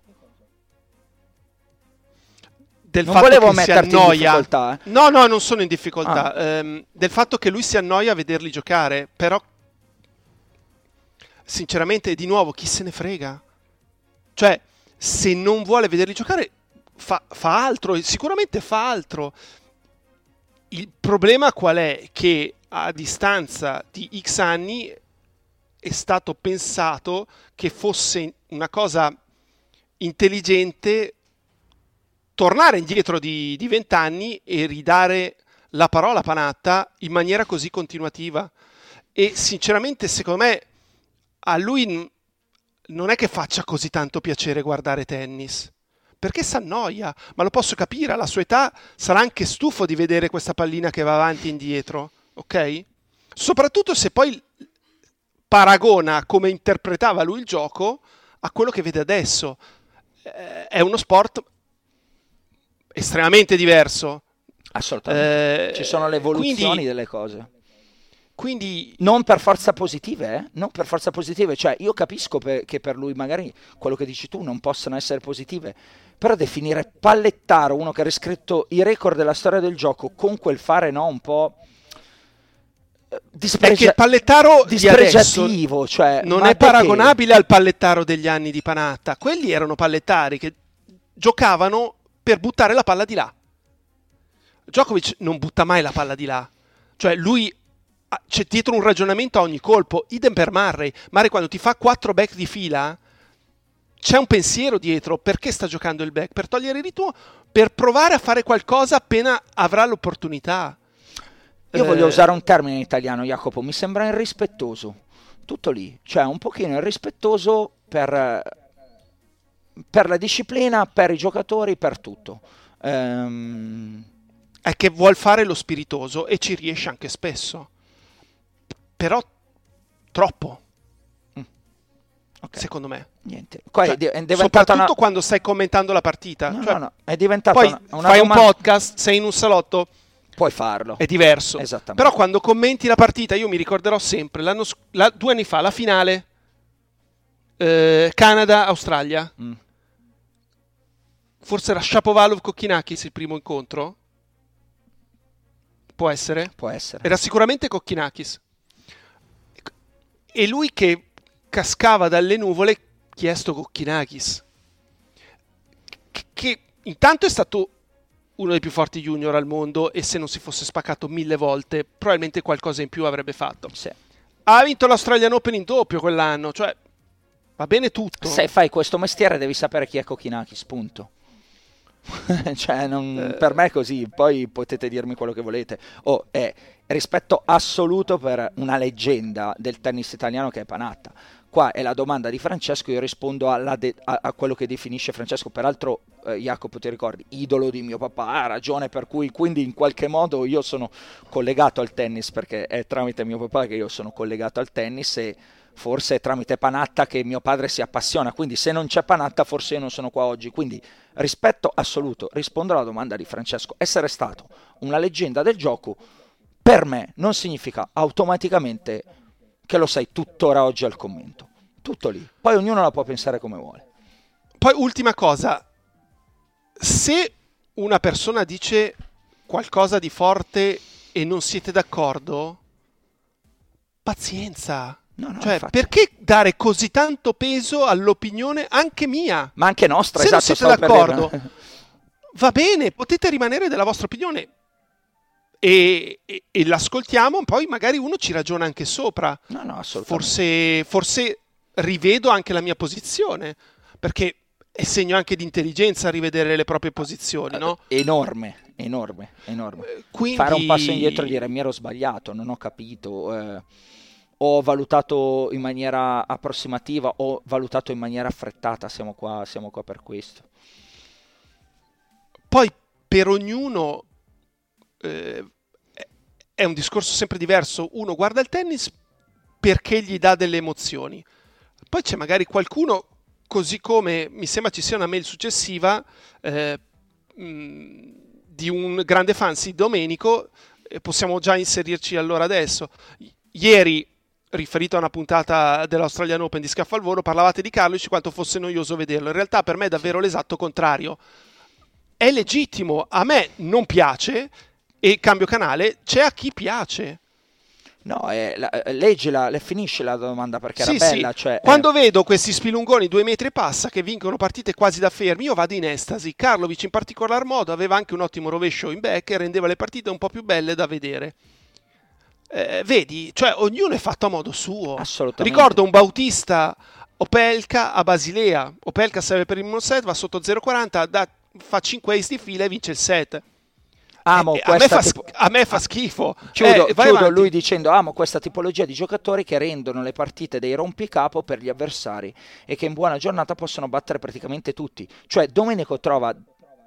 del Non fatto volevo che si annoia. difficoltà, eh. No, no, non sono in difficoltà. Ah. Ehm, del fatto che lui si annoia a vederli giocare, però sinceramente, di nuovo, chi se ne frega? Cioè, se non vuole vederli giocare, fa, fa altro, sicuramente fa altro. Il problema qual è? Che a distanza di X anni è stato pensato che fosse una cosa intelligente tornare indietro di di vent'anni e ridare la parola a Panatta in maniera così continuativa. E sinceramente, secondo me, a lui non è che faccia così tanto piacere guardare tennis. Perché si annoia, ma lo posso capire, alla sua età sarà anche stufo di vedere questa pallina che va avanti e indietro, ok? Soprattutto se poi paragona come interpretava lui il gioco a quello che vede adesso. Eh, È uno sport estremamente diverso. Assolutamente. Eh, Ci sono le evoluzioni quindi- delle cose. Quindi Non per forza positive, eh? Non per forza positive. Cioè, io capisco pe- che per lui magari quello che dici tu non possono essere positive, però definire pallettaro uno che ha riscritto i record della storia del gioco con quel fare, no, un po' eh, perché dispregia- il pallettaro dispregiativo, cioè, non è perché? paragonabile al pallettaro degli anni di Panatta. Quelli erano pallettari che giocavano per buttare la palla di là. Djokovic non butta mai la palla di là. Cioè lui c'è dietro un ragionamento a ogni colpo. Idem per Murray. Murray quando ti fa 4 back di fila c'è un pensiero dietro. Perché sta giocando il back? Per togliere il ritmo? Per provare a fare qualcosa appena avrà l'opportunità. Io Eh, voglio usare un termine in italiano, Jacopo, mi sembra irrispettoso. Tutto lì, cioè un pochino irrispettoso per, per la disciplina, per i giocatori, per tutto. Ehm, è che vuol fare lo spiritoso e ci riesce anche spesso. Però troppo, ok, secondo me. niente. Cioè, soprattutto una... quando stai commentando la partita. No, Cioè, no, no, è diventata Poi una, una fai un domanda- podcast, sei in un salotto, Puoi farlo. è diverso. Esattamente. Però quando commenti la partita, io mi ricorderò sempre, la- due anni fa, la finale, eh, Canada-Australia. Mm. Forse era Shapovalov-Kokkinakis il primo incontro? Può essere? Può essere. Era sicuramente Kokkinakis. E lui che cascava dalle nuvole, chiesto Kokkinakis. Che, che intanto è stato uno dei più forti junior al mondo e se non si fosse spaccato mille volte, probabilmente qualcosa in più avrebbe fatto. Sì. Ha vinto l'Australian Open in doppio quell'anno, cioè va bene tutto. Se fai questo mestiere devi sapere chi è Kokinakis, punto. (laughs) cioè, non- Eh. per me è così, poi potete dirmi quello che volete. Oh, è rispetto assoluto per una leggenda del tennis italiano che è Panatta. Qua è la domanda di Francesco, io rispondo de- a, a quello che definisce Francesco, peraltro eh, Jacopo ti ricordi, idolo di mio papà, ha ragione per cui quindi in qualche modo io sono collegato al tennis perché è tramite mio papà che io sono collegato al tennis e forse è tramite Panatta che mio padre si appassiona, quindi se non c'è Panatta forse io non sono qua oggi, quindi rispetto assoluto, rispondo alla domanda di Francesco, essere stato una leggenda del gioco per me non significa automaticamente che lo sai tuttora oggi al commento, tutto lì, poi ognuno la può pensare come vuole. Poi ultima cosa, se una persona dice qualcosa di forte e non siete d'accordo, pazienza. No, no, cioè, infatti. perché dare così tanto peso all'opinione anche mia? Ma anche nostra, Se non esatto. siete stavo per d'accordo, dire. va bene, potete rimanere della vostra opinione e, e- e l'ascoltiamo, poi magari uno ci ragiona anche sopra. No, no, assolutamente. Forse, forse rivedo anche la mia posizione, perché è segno anche di intelligenza rivedere le proprie posizioni, no? Enorme, enorme, enorme. Quindi... Fare un passo indietro e dire mi ero sbagliato, non ho capito, eh, ho valutato in maniera approssimativa, ho valutato in maniera affrettata, siamo qua, siamo qua per questo. Poi per ognuno eh, è un discorso sempre diverso. Uno guarda il tennis perché gli dà delle emozioni. Poi c'è magari qualcuno, così come mi sembra ci sia una mail successiva eh, mh, di un grande fan, sì, Domenico, eh, possiamo già inserirci allora adesso. Ieri, riferito a una puntata dell'Australian Open di Scaffo al Volo, parlavate di Carlos quanto fosse noioso vederlo. In realtà per me è davvero l'esatto contrario è legittimo, a me non piace e cambio canale, c'è a chi piace. No, eh, la- eh, leggila, le- finisci la domanda perché Sì, era bella. sì. Cioè, eh, Quando vedo questi spilungoni due metri e passa che vincono partite quasi da fermi, io vado in estasi. Karlovic in particolar modo aveva anche un ottimo rovescio in back e rendeva le partite un po' più belle da vedere. Eh, vedi, cioè ognuno è fatto a modo suo. Assolutamente. Ricordo un Bautista Opelka a Basilea. Opelka serve per il primo set, va sotto 0,40, da- fa 5 ace di fila e vince il set. amo Eh, a, me fa, tipo- a me fa schifo. Chiudo, Eh, chiudo lui dicendo amo questa tipologia di giocatori che rendono le partite dei rompicapo per gli avversari e che in buona giornata possono battere praticamente tutti. Cioè Domenico trova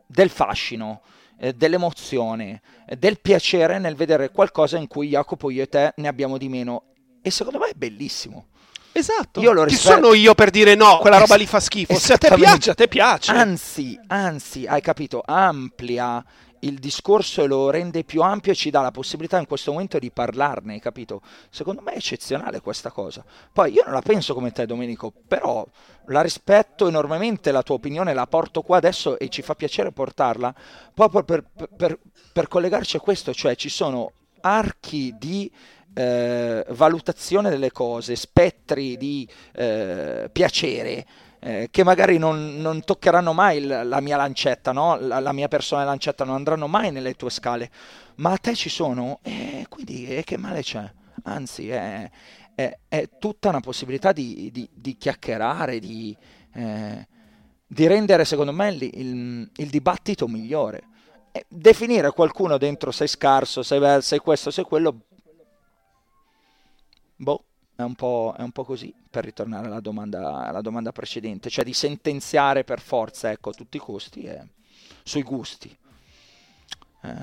del fascino, eh, dell'emozione, eh, del piacere nel vedere qualcosa in cui Jacopo io e te ne abbiamo di meno e secondo me è bellissimo. Esatto. Io lo Chi rispetto- sono io per dire no, quella roba lì fa schifo. Se a te piace, a te piace. Anzi, anzi, hai capito, amplia il discorso lo rende più ampio e ci dà la possibilità in questo momento di parlarne, capito? Secondo me è eccezionale questa cosa. Poi io non la penso come te, Domenico, però la rispetto enormemente la tua opinione, la porto qua adesso e ci fa piacere portarla proprio per, per- per- per collegarci a questo, cioè ci sono archi di eh, valutazione delle cose, spettri di eh, piacere eh, che magari non, non toccheranno mai il- la mia lancetta, no? la, la mia personale lancetta, non andranno mai nelle tue scale, ma a te ci sono, e quindi eh, che male c'è? Anzi, è, è- è tutta una possibilità di, di- di chiacchierare, di, eh, di rendere secondo me il, il- il dibattito migliore. E definire qualcuno dentro sei scarso, sei, sei questo, sei quello, boh, è un po', è un po' così, per ritornare alla domanda, alla domanda precedente, cioè di sentenziare per forza, ecco, a tutti i costi e sui gusti. Eh,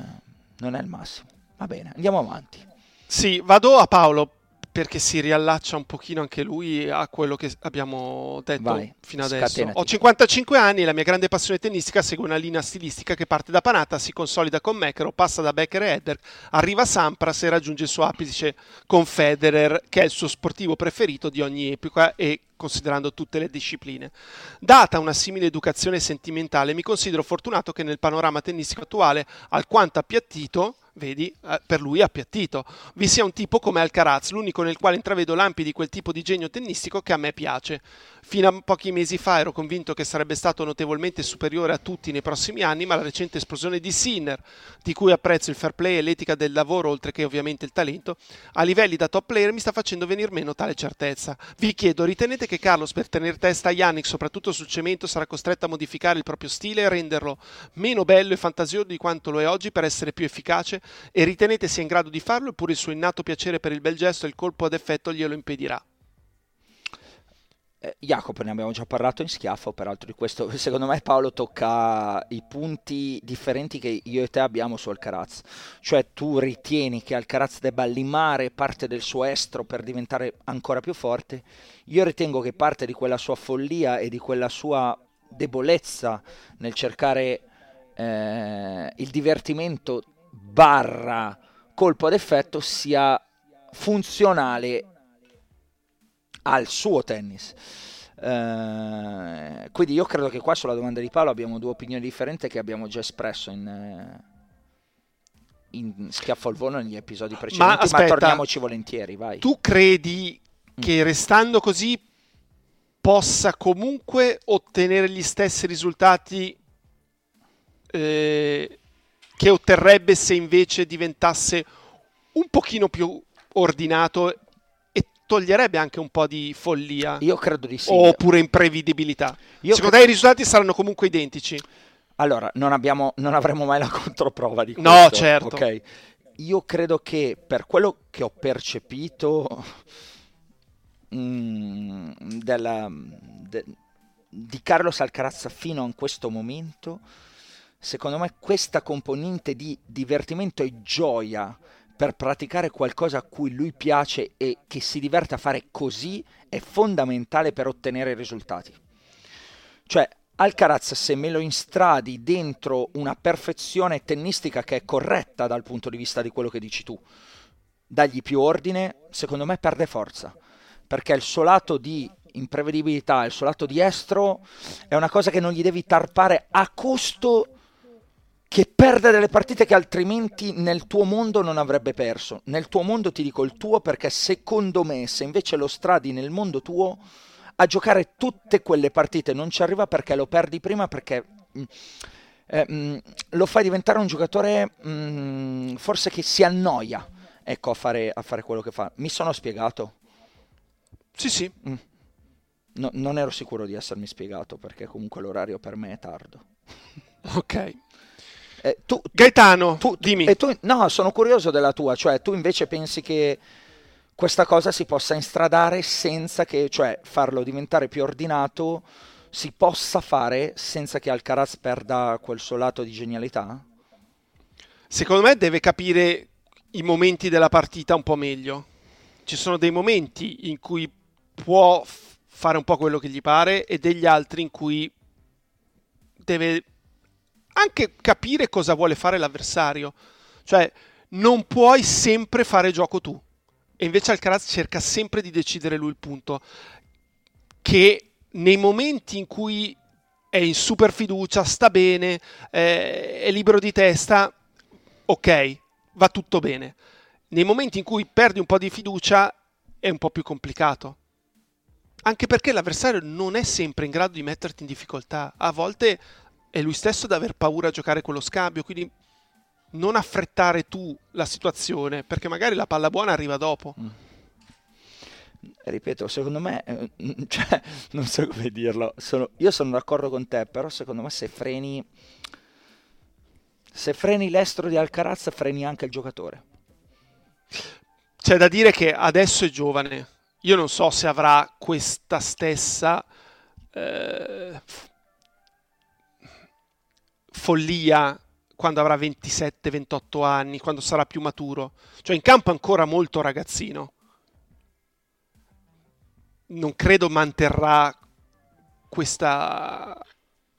non è il massimo. Va bene, andiamo avanti. Sì, vado a Paolo perché si riallaccia un pochino anche lui a quello che abbiamo detto Vai, fino adesso. scatenati. Ho 55 anni e la mia grande passione tennistica segue una linea stilistica che parte da Panata, si consolida con Mecaro, passa da Becker e Eder, arriva a Sampras e raggiunge il suo apice con Federer, che è il suo sportivo preferito di ogni epoca e considerando tutte le discipline. Data una simile educazione sentimentale, mi considero fortunato che nel panorama tennistico attuale, alquanto appiattito, vedi, eh, per lui appiattito, vi sia un tipo come Alcaraz, l'unico nel quale intravedo lampi di quel tipo di genio tennistico che a me piace. Fino a pochi mesi fa ero convinto che sarebbe stato notevolmente superiore a tutti nei prossimi anni, ma la recente esplosione di Sinner, di cui apprezzo il fair play e l'etica del lavoro, oltre che ovviamente il talento, a livelli da top player mi sta facendo venir meno tale certezza. Vi chiedo, ritenete che Carlos per tenere testa a Yannick, soprattutto sul cemento, sarà costretto a modificare il proprio stile e renderlo meno bello e fantasioso di quanto lo è oggi per essere più efficace? E ritenete sia in grado di farlo oppure il suo innato piacere per il bel gesto e il colpo ad effetto glielo impedirà? Eh, Jacopo, ne abbiamo già parlato in schiaffo, peraltro di questo (laughs) secondo me Paolo tocca i punti differenti che io e te abbiamo su Alcaraz. Cioè tu ritieni che Alcaraz debba limare parte del suo estro per diventare ancora più forte? Io ritengo che parte di quella sua follia e di quella sua debolezza nel cercare eh, il divertimento barra colpo ad effetto sia funzionale al suo tennis. Eh, quindi io credo che qua sulla domanda di Paolo abbiamo due opinioni differenti che abbiamo già espresso in, eh, in Schiaffo al Volo negli episodi precedenti, ma, aspetta, ma torniamoci volentieri, vai. Tu credi che mm. restando così possa comunque ottenere gli stessi risultati eh, che otterrebbe se invece diventasse un pochino più ordinato e toglierebbe anche un po' di follia. Io credo di sì. Oppure imprevedibilità. Io Secondo cre- te i risultati saranno comunque identici? Allora, non, abbiamo, non avremo mai la controprova di questo. No, certo. Okay. Io credo che per quello che ho percepito mm, della, de, di Carlos Alcarazza fino a questo momento, secondo me questa componente di divertimento e gioia per praticare qualcosa a cui lui piace e che si diverte a fare così è fondamentale per ottenere risultati. Cioè, Alcaraz se me lo instradi dentro una perfezione tennistica che è corretta dal punto di vista di quello che dici tu, dagli più ordine, secondo me perde forza, perché il suo lato di imprevedibilità, il suo lato di estro è una cosa che non gli devi tarpare a costo che perde delle partite che altrimenti nel tuo mondo non avrebbe perso. Nel tuo mondo ti dico il tuo perché secondo me se invece lo stradi nel mondo tuo a giocare tutte quelle partite non ci arriva perché lo perdi prima perché mm, eh, mh, mm, lo fai diventare un giocatore mh, mm, forse che si annoia ecco, a, fare, a fare quello che fa. Mi sono spiegato? Sì, sì. No, non ero sicuro di essermi spiegato perché comunque l'orario per me è tardo. Ok. Eh, tu, Gaetano, tu, dimmi. Tu, no, sono curioso della tua, cioè tu invece pensi che questa cosa si possa instradare senza che, cioè farlo diventare più ordinato, si possa fare senza che Alcaraz perda quel suo lato di genialità? Secondo me deve capire i momenti della partita un po' meglio. Ci sono dei momenti in cui può fare un po' quello che gli pare e degli altri in cui deve anche capire cosa vuole fare l'avversario. Cioè, non puoi sempre fare gioco tu. E invece Alcaraz cerca sempre di decidere lui il punto. Che nei momenti in cui è in super fiducia, sta bene, eh, è libero di testa, ok, va tutto bene. Nei momenti in cui perdi un po' di fiducia è un po' più complicato. Anche perché l'avversario non è sempre in grado di metterti in difficoltà. A volte è lui stesso ad aver paura a giocare quello scambio, quindi non affrettare tu la situazione, perché magari la palla buona arriva dopo. Mm. Ripeto, secondo me, eh, (laughs) cioè, non so come dirlo, sono, io sono d'accordo con te, però secondo me se freni, se freni l'estro di Alcaraz, freni anche il giocatore. C'è da dire che adesso è giovane, io non so se avrà questa stessa eh, follia quando avrà 27-28 anni, quando sarà più maturo. Cioè in campo ancora molto ragazzino. Non credo manterrà questa,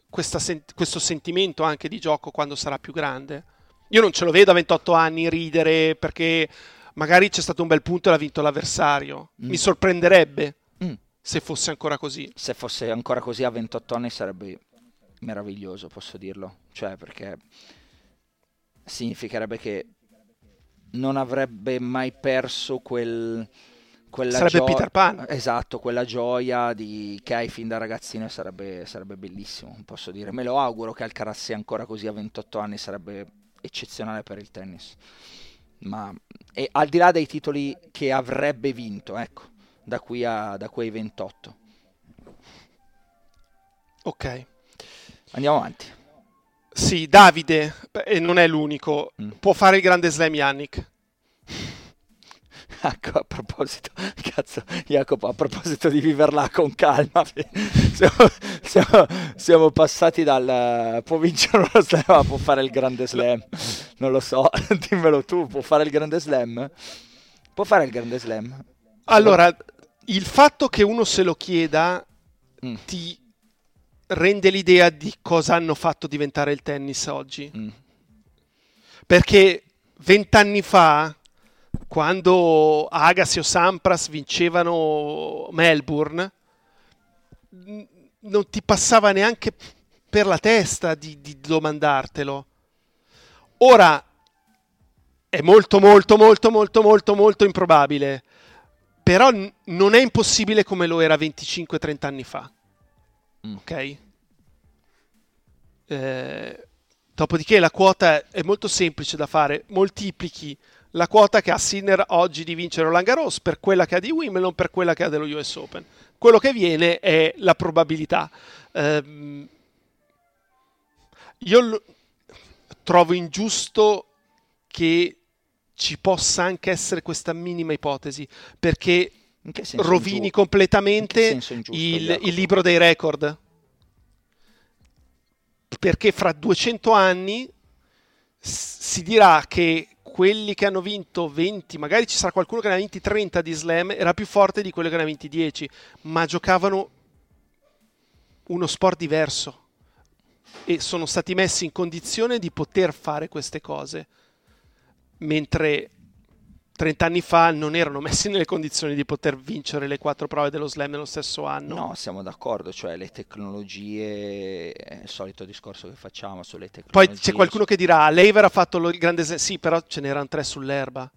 questa questo sentimento anche di gioco quando sarà più grande. Io non ce lo vedo a 28 anni ridere perché magari c'è stato un bel punto e l'ha vinto l'avversario. Mm. Mi sorprenderebbe mm. se fosse ancora così. Se fosse ancora così a 28 anni sarebbe meraviglioso, posso dirlo. Cioè, perché significherebbe che non avrebbe mai perso quel, quella sarebbe gio- Peter Pan. Esatto, quella gioia di, che hai fin da ragazzino sarebbe, sarebbe bellissimo, posso dire. Me lo auguro che Alcaraz sia ancora così a 28 anni, sarebbe eccezionale per il tennis. Ma e al di là dei titoli che avrebbe vinto, ecco, da qui a da quei 28. Ok. Andiamo avanti. Sì, Davide, e non è l'unico, mm. può fare il grande slam Yannick. (laughs) Ecco, a proposito, (laughs) cazzo, Jacopo, a proposito di viverla con calma, (laughs) siamo, siamo, siamo passati dal può vincere uno slam ma può fare il grande slam. Non lo so, dimmelo tu, può fare il grande slam? Può fare il grande slam? Allora, il fatto che uno se lo chieda mm. ti rende l'idea di cosa hanno fatto diventare il tennis oggi. Mm. Perché vent'anni fa, quando Agassi o Sampras vincevano Melbourne, non ti passava neanche per la testa di, di domandartelo. Ora è molto molto molto molto molto molto improbabile, però n- non è impossibile come lo era 25-30 anni fa. Mm. Ok? Eh, dopodiché la quota è molto semplice da fare, moltiplichi la quota che ha Sinner oggi di vincere Roland Garros per quella che ha di Wimbledon, per quella che ha dello US Open. Quello che viene è la probabilità. Eh, io l- trovo ingiusto che ci possa anche essere questa minima ipotesi, perché rovini ingiusto? completamente ingiusto, il, il libro dei record. Perché fra 200 anni si dirà che quelli che hanno vinto 20, magari ci sarà qualcuno che ne ha vinti 30 di slam, era più forte di quello che ne ha vinti 10, ma giocavano uno sport diverso e sono stati messi in condizione di poter fare queste cose, mentre 30 anni fa non erano messi nelle condizioni di poter vincere le quattro prove dello slam nello stesso anno. No, siamo d'accordo, cioè le tecnologie, è il solito discorso che facciamo sulle tecnologie. Poi c'è qualcuno che dirà, Lever ha fatto il grande slam, sì, però ce n'erano tre sull'erba.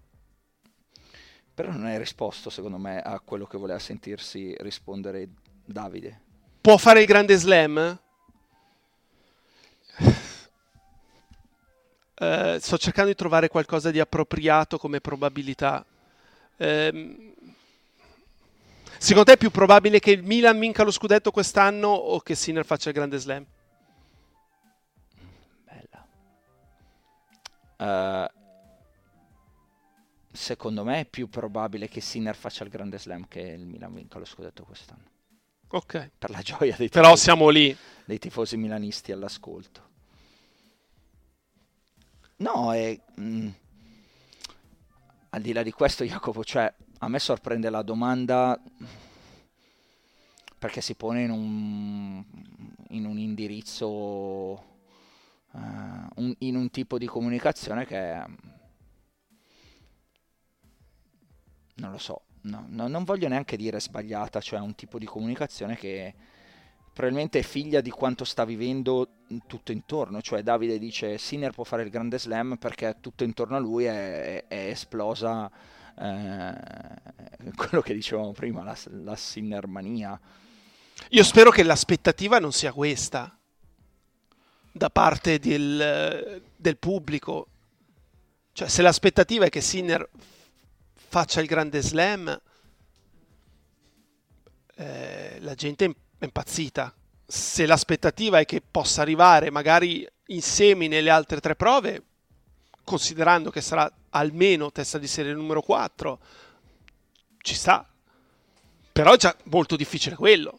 Però non hai risposto, secondo me, a quello che voleva sentirsi rispondere Davide. Può fare il grande slam? Uh, sto cercando di trovare qualcosa di appropriato come probabilità. Uh, secondo te è più probabile che il Milan vinca lo scudetto quest'anno o che Sinner faccia il grande slam? Bella. Uh, secondo me è più probabile che Sinner faccia il grande slam che il Milan vinca lo scudetto quest'anno. Ok. Per la gioia dei tifosi, Però siamo lì. dei tifosi milanisti all'ascolto. No, e, mh, mm, al di là di questo, Jacopo, cioè, a me sorprende la domanda perché si pone in un, in un indirizzo, uh, un, in un tipo di comunicazione che non lo so, no, no, non voglio neanche dire sbagliata, cioè un tipo di comunicazione che probabilmente è figlia di quanto sta vivendo tutto intorno, cioè Davide dice Sinner può fare il grande slam perché tutto intorno a lui è, è, esplosa eh, (laughs) quello che dicevamo prima, la, la Sinner mania. Io spero che l'aspettativa non sia questa da parte del, del pubblico. Cioè, se l'aspettativa è che Sinner faccia il grande slam, eh, la gente è impazzita. Se l'aspettativa è che possa arrivare magari insieme nelle altre tre prove, considerando che sarà almeno testa di serie numero 4, ci sta. Però è già molto difficile quello.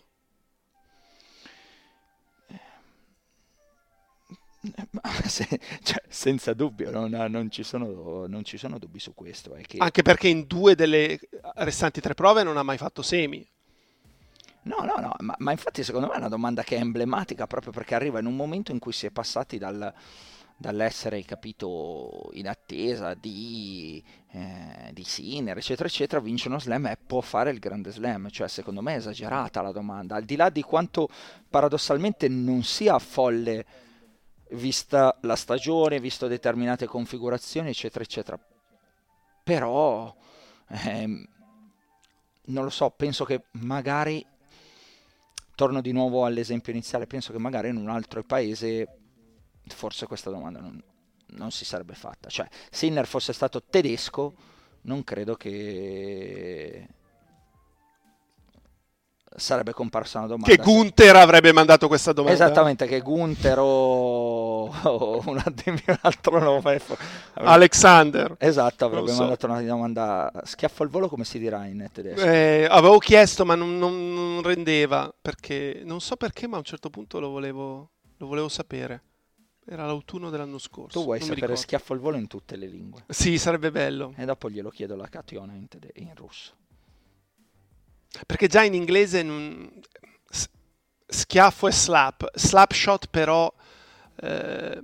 Se, cioè, senza dubbio, non, non, ci sono, non, ci sono, dubbi su questo. Che... Anche perché in due delle restanti tre prove non ha mai fatto semi. No, no, no, ma, ma, infatti secondo me è una domanda che è emblematica proprio perché arriva in un momento in cui si è passati dal, dall'essere, capito, in attesa di, eh, di Sinner, eccetera, eccetera, vince uno slam e può fare il grande slam. Cioè, secondo me è esagerata la domanda, al di là di quanto paradossalmente non sia folle vista la stagione, visto determinate configurazioni, eccetera, eccetera. Però, ehm, non lo so, penso che magari torno di nuovo all'esempio iniziale, penso che magari in un altro paese forse questa domanda non, non si sarebbe fatta. Cioè, se Sinner fosse stato tedesco, non credo che sarebbe comparsa una domanda. Che Gunther avrebbe mandato questa domanda. Esattamente, che Gunther o, o un, altro nome. Alexander. Esatto, avrebbe so. mandato una domanda. Schiaffo al volo come si dirà in tedesco? Eh, avevo chiesto ma non, non, non, rendeva, perché non so perché ma a un certo punto lo volevo, lo volevo sapere. Era l'autunno dell'anno scorso. Tu vuoi sapere schiaffo al volo in tutte le lingue? Sì, sarebbe bello. E dopo glielo chiedo la Cationa in, tede- in russo. Perché già in inglese non... schiaffo e slap. Slap shot però eh,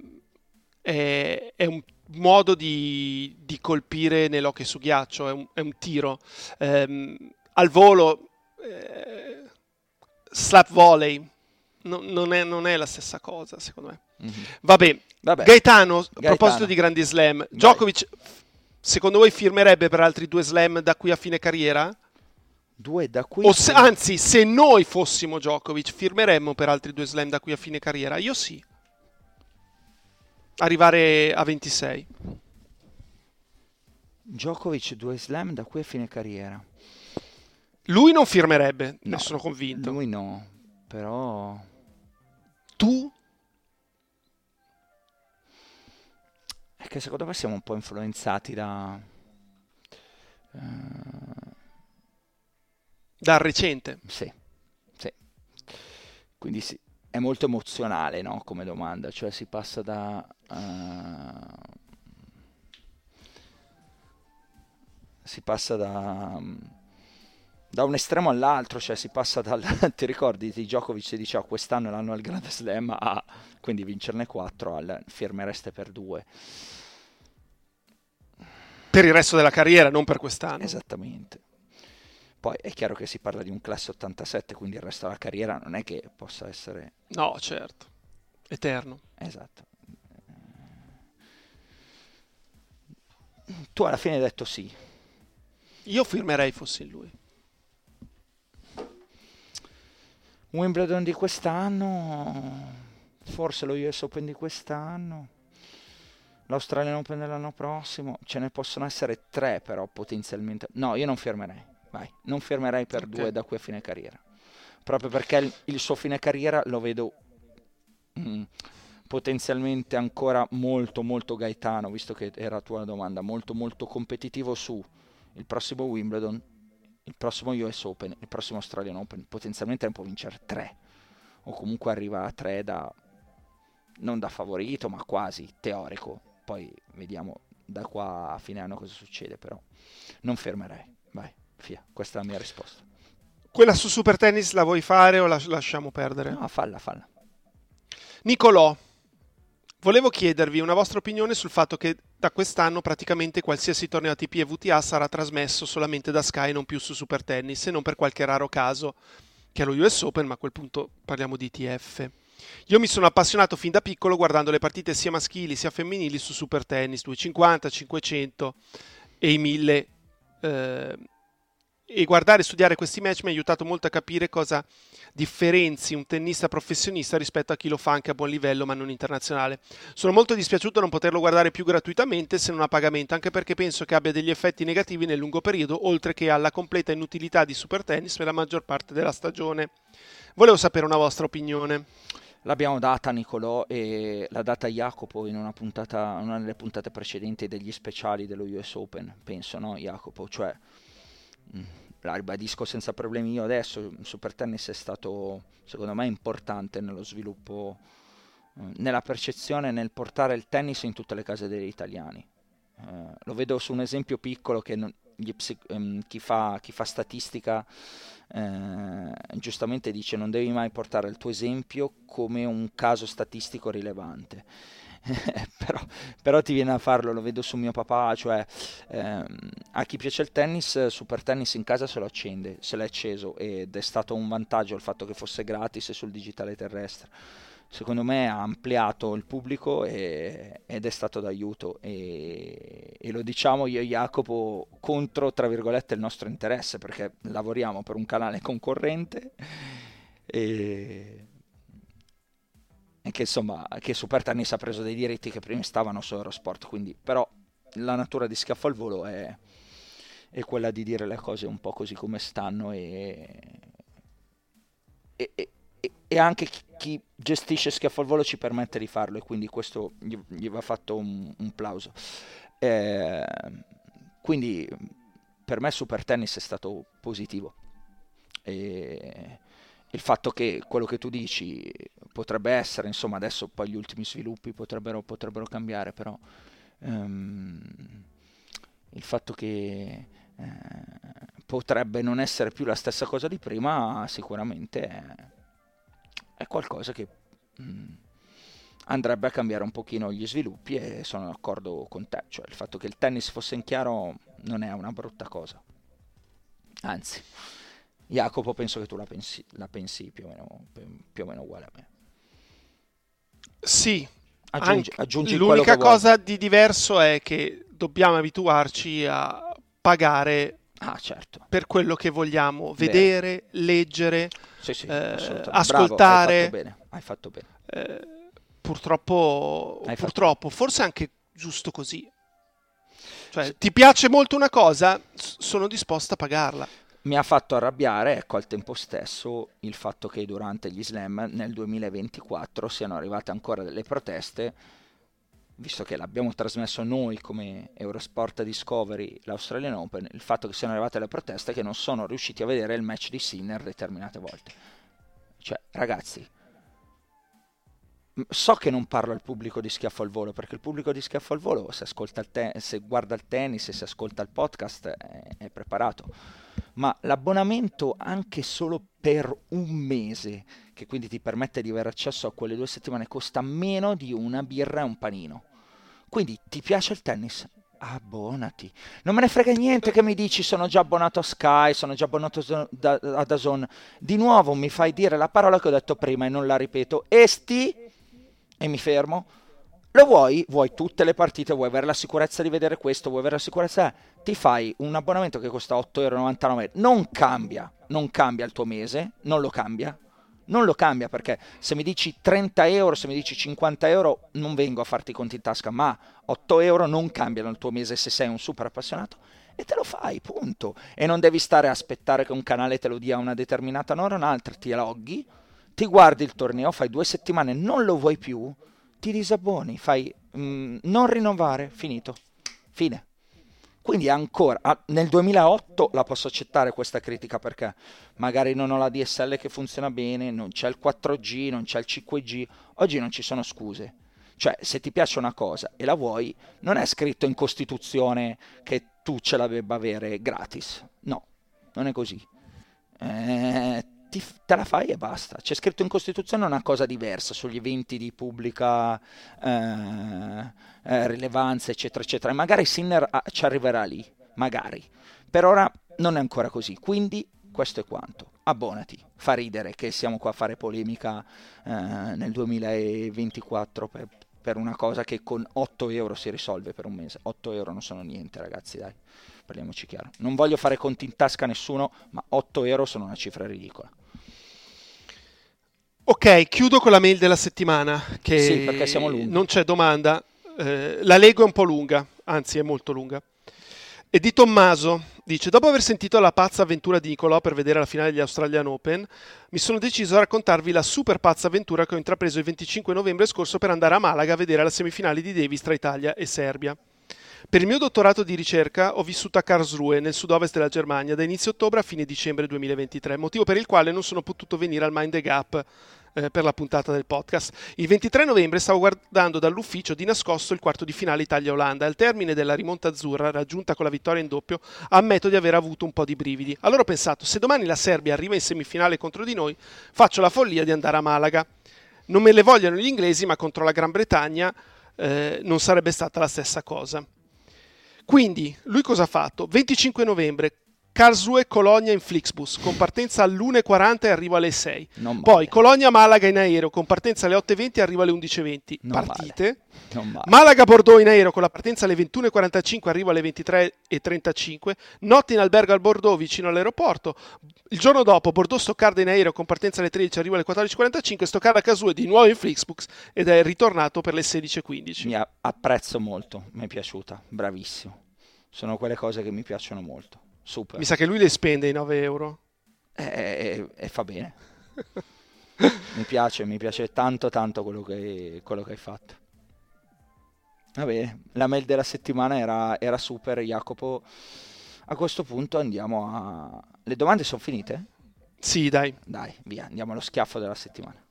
è, è, un modo di, di, colpire nell'occhio su ghiaccio, è un, è un tiro. Eh, al volo eh, slap volley. No, non, è, non, è, la stessa cosa, secondo me. Mm-hmm. Vabbè. Vabbè. Gaetano, a Gaetano. proposito di grandi slam, Djokovic, secondo voi firmerebbe per altri due slam da qui a fine carriera? Due da qui? Se, anzi, se noi fossimo Djokovic, firmeremmo per altri due slam da qui a fine carriera? Io sì. Arrivare a 26. Djokovic due slam da qui a fine carriera. Lui non firmerebbe, No, ne sono convinto. Lui no, però... Tu? È che secondo me siamo un po' influenzati da... eh, Dal recente. Sì, sì. Quindi sì, è molto emozionale, no, come domanda, cioè si passa da... eh, si passa da... da un estremo all'altro, cioè si passa dal... (laughs) ti ricordi di Djokovic si diceva quest'anno è l'anno al Grande Slam a quindi vincerne 4 al firmereste per 2. Per il resto della carriera, non per quest'anno. Esattamente. Poi è chiaro che si parla di un classe 87, quindi il resto della carriera non è che possa essere... No, certo. Eterno. Esatto. Tu alla fine hai detto sì. Io firmerei fossi lui. Wimbledon di quest'anno, forse lo US Open di quest'anno, l'Australian Open dell'anno prossimo, ce ne possono essere tre però potenzialmente. No, io non fermerei, vai, non fermerei per Ok. due da qui a fine carriera, proprio perché il, il suo fine carriera lo vedo mm, potenzialmente ancora molto molto gaetano, visto che era tua domanda, molto molto competitivo su il prossimo Wimbledon, il prossimo US Open, il prossimo Australian Open, potenzialmente ne può vincere tre, o comunque arriva a tre da, non da favorito, ma quasi teorico. Poi vediamo da qua a fine anno cosa succede, però non fermerei. Vai, via, questa è la mia risposta. Quella su Super Tennis la vuoi fare o la lasciamo perdere? No, falla, falla. Nicolò, volevo chiedervi una vostra opinione sul fatto che da quest'anno praticamente qualsiasi torneo ATP e VTA sarà trasmesso solamente da Sky e non più su Super Tennis, se non per qualche raro caso che è lo US Open, ma a quel punto parliamo di ITF. Io mi sono appassionato fin da piccolo guardando le partite sia maschili sia femminili su Super Tennis 250, 500 e i 1000 eh, e guardare e studiare questi match mi ha aiutato molto a capire cosa differenzi un tennista professionista rispetto a chi lo fa anche a buon livello ma non internazionale. Sono molto dispiaciuto non poterlo guardare più gratuitamente se non a pagamento, anche perché penso che abbia degli effetti negativi nel lungo periodo, oltre che alla completa inutilità di super tennis per la maggior parte della stagione. Volevo sapere una vostra opinione. L'abbiamo data Nicolò e l'ha data Jacopo in una puntata, una delle puntate precedenti degli speciali dello US Open, penso, no Jacopo? Cioè, la ribadisco senza problemi io adesso, il Super Tennis è stato, secondo me, importante nello sviluppo, eh, nella percezione, nel portare il tennis in tutte le case degli italiani. Eh, lo vedo su un esempio piccolo che non- gli psi- ehm, chi, fa, chi fa statistica eh, giustamente dice non devi mai portare il tuo esempio come un caso statistico rilevante. (laughs) però, però ti viene a farlo, lo vedo su mio papà, cioè ehm, a chi piace il tennis, Super Tennis in casa se lo accende, se l'è acceso ed è stato un vantaggio il fatto che fosse gratis e sul digitale terrestre. Secondo me ha ampliato il pubblico e- ed è stato d'aiuto e, e lo diciamo io e Jacopo contro, tra virgolette, il nostro interesse perché lavoriamo per un canale concorrente e, che insomma che Super Tennis ha preso dei diritti che prima stavano su Eurosport, quindi però la natura di Schiaffo al Volo è, è quella di dire le cose un po' così come stanno e, e, e- e- anche chi, chi gestisce Schiaffo al Volo ci permette di farlo e quindi questo gli, gli va fatto un, un plauso. Eh, quindi per me Super Tennis è stato positivo. E il fatto che quello che tu dici potrebbe essere, insomma, adesso poi gli ultimi sviluppi potrebbero, potrebbero cambiare, però ehm, il fatto che eh, potrebbe non essere più la stessa cosa di prima, sicuramente è, è qualcosa che mh, andrebbe a cambiare un pochino gli sviluppi e sono d'accordo con te, cioè il fatto che il tennis fosse in chiaro non è una brutta cosa, anzi Jacopo, penso che tu la pensi, la pensi più, o meno, più, o meno, uguale a me. Sì. Aggiungi, aggiungi l'unica cosa di diverso è che dobbiamo abituarci a pagare ah, certo. per quello che vogliamo vedere, Beh. leggere, sì, sì, eh, ascoltare. Bravo, hai fatto bene. Hai fatto bene. Eh, purtroppo, hai purtroppo fatto... forse anche giusto così. Cioè, ti piace molto una cosa, sono disposto a pagarla. Mi ha fatto arrabbiare, ecco, al tempo stesso, il fatto che durante gli slam nel 2024 siano arrivate ancora delle proteste, visto che l'abbiamo trasmesso noi come Eurosport Discovery, l'Australian Open, il fatto che siano arrivate le proteste che non sono riusciti a vedere il match di Sinner determinate volte. Cioè, ragazzi, so che non parlo al pubblico di schiaffo al volo, perché il pubblico di schiaffo al volo, se, te- se guarda il tennis e se ascolta il podcast, è, è preparato. Ma l'abbonamento anche solo per un mese, che quindi ti permette di avere accesso a quelle due settimane, costa meno di una birra e un panino. Quindi ti piace il tennis? Abbonati. Non me ne frega niente che mi dici sono già abbonato a Sky, sono già abbonato a Dazon. Di nuovo mi fai dire la parola che ho detto prima e non la ripeto. Esti e mi fermo. Lo vuoi? Vuoi tutte le partite, vuoi avere la sicurezza di vedere questo, vuoi avere la sicurezza... Ti fai un abbonamento che costa 8,99€, non cambia, non cambia il tuo mese, non lo cambia, non lo cambia perché se mi dici 30 euro, se mi dici 50 euro, non vengo a farti i conti in tasca, ma 8 euro non cambiano il tuo mese se sei un super appassionato e te lo fai, punto. E non devi stare a aspettare che un canale te lo dia una determinata ora o un'altra, ti loghi, ti guardi il torneo, fai due settimane, non lo vuoi più, ti disabboni, fai mm, non rinnovare, finito, fine. Quindi ancora, ah, nel 2008 la posso accettare questa critica perché magari non ho la DSL che funziona bene, non c'è il 4G, non c'è il 5G, oggi non ci sono scuse. Cioè, se ti piace una cosa e la vuoi, non è scritto in Costituzione che tu ce la debba avere gratis. No, non è così. Eh, ti, te la fai e basta. C'è scritto in Costituzione una cosa diversa sugli eventi di pubblica eh, eh, rilevanza, eccetera, eccetera. E magari Sinner ah, ci arriverà lì, magari. Per ora non è ancora così, quindi questo è quanto. Abbonati, fa ridere che siamo qua a fare polemica eh, nel 2024 per, per una cosa che con 8 euro si risolve per un mese. 8 euro non sono niente, ragazzi, dai parliamoci chiaro. Non voglio fare conti in tasca a nessuno, ma 8 euro sono una cifra ridicola. Ok, chiudo con la mail della settimana. Che sì, perché siamo lunghi. Non c'è domanda. Eh, la leggo è un po' lunga, anzi è molto lunga. E di Tommaso dice: Dopo aver sentito la pazza avventura di Nicolò per vedere la finale degli Australian Open, mi sono deciso a raccontarvi la super pazza avventura che ho intrapreso il 25 novembre scorso per andare a Malaga a vedere la semifinale di Davis tra Italia e Serbia. Per il mio dottorato di ricerca ho vissuto a Karlsruhe, nel sud-ovest della Germania, da inizio ottobre a fine dicembre 2023, motivo per il quale non sono potuto venire al Mind the Gap eh, per la puntata del podcast. Il 23 novembre stavo guardando dall'ufficio di nascosto il quarto di finale Italia-Olanda. Al termine della rimonta azzurra, raggiunta con la vittoria in doppio, ammetto di aver avuto un po' di brividi. Allora ho pensato, se domani la Serbia arriva in semifinale contro di noi, faccio la follia di andare a Malaga. Non me le vogliono gli inglesi, ma contro la Gran Bretagna eh, non sarebbe stata la stessa cosa. Quindi, lui cosa ha fatto? 25 novembre, Karlsruhe Colonia in Flixbus con partenza all'1.40 e arriva alle 6. Poi Colonia Malaga in aereo con partenza alle 8.20 e arriva alle 11.20. Non Partite. Malaga Bordeaux in aereo con la partenza alle 21.45 e arriva alle 23.35. Notte in albergo al Bordeaux vicino all'aeroporto. Il giorno dopo Bordeaux Stoccarda in aereo con partenza alle 13 arriva alle 14.45. Stoccarda Casue di nuovo in Flixbus ed è ritornato per le 16.15. Mi apprezzo molto, mi è piaciuta, bravissimo. Sono quelle cose che mi piacciono molto. Super. Mi sa che lui le spende i 9 euro. E, e, e fa bene. (laughs) mi piace, mi piace tanto tanto quello che, quello che hai fatto. Va bene, la mail della settimana era, era super, Jacopo. A questo punto andiamo a... Le domande sono finite? Sì, dai. Dai, via, andiamo allo schiaffo della settimana.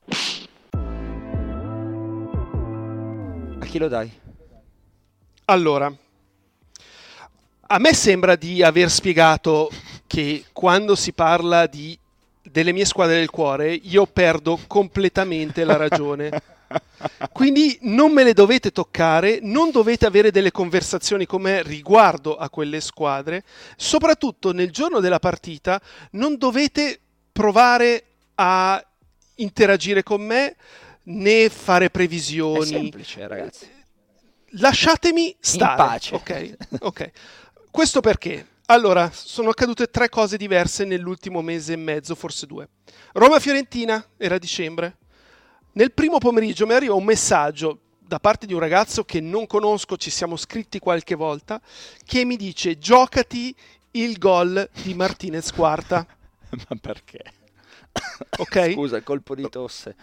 A chi lo dai? Allora, a me sembra di aver spiegato che quando si parla di, delle mie squadre del cuore io perdo completamente la ragione. Quindi non me le dovete toccare, non dovete avere delle conversazioni con me riguardo a quelle squadre, soprattutto nel giorno della partita non dovete provare a interagire con me né fare previsioni. È semplice, ragazzi. Lasciatemi stare. In pace. Ok, ok. Questo perché? Allora, sono accadute tre cose diverse nell'ultimo mese e mezzo, forse due. Roma-Fiorentina era dicembre. Nel primo pomeriggio mi arriva un messaggio da parte di un ragazzo che non conosco, ci siamo scritti qualche volta, che mi dice giocati il gol di Martinez quarta. (laughs) Ma perché? (coughs) Ok? Scusa, colpo di tosse.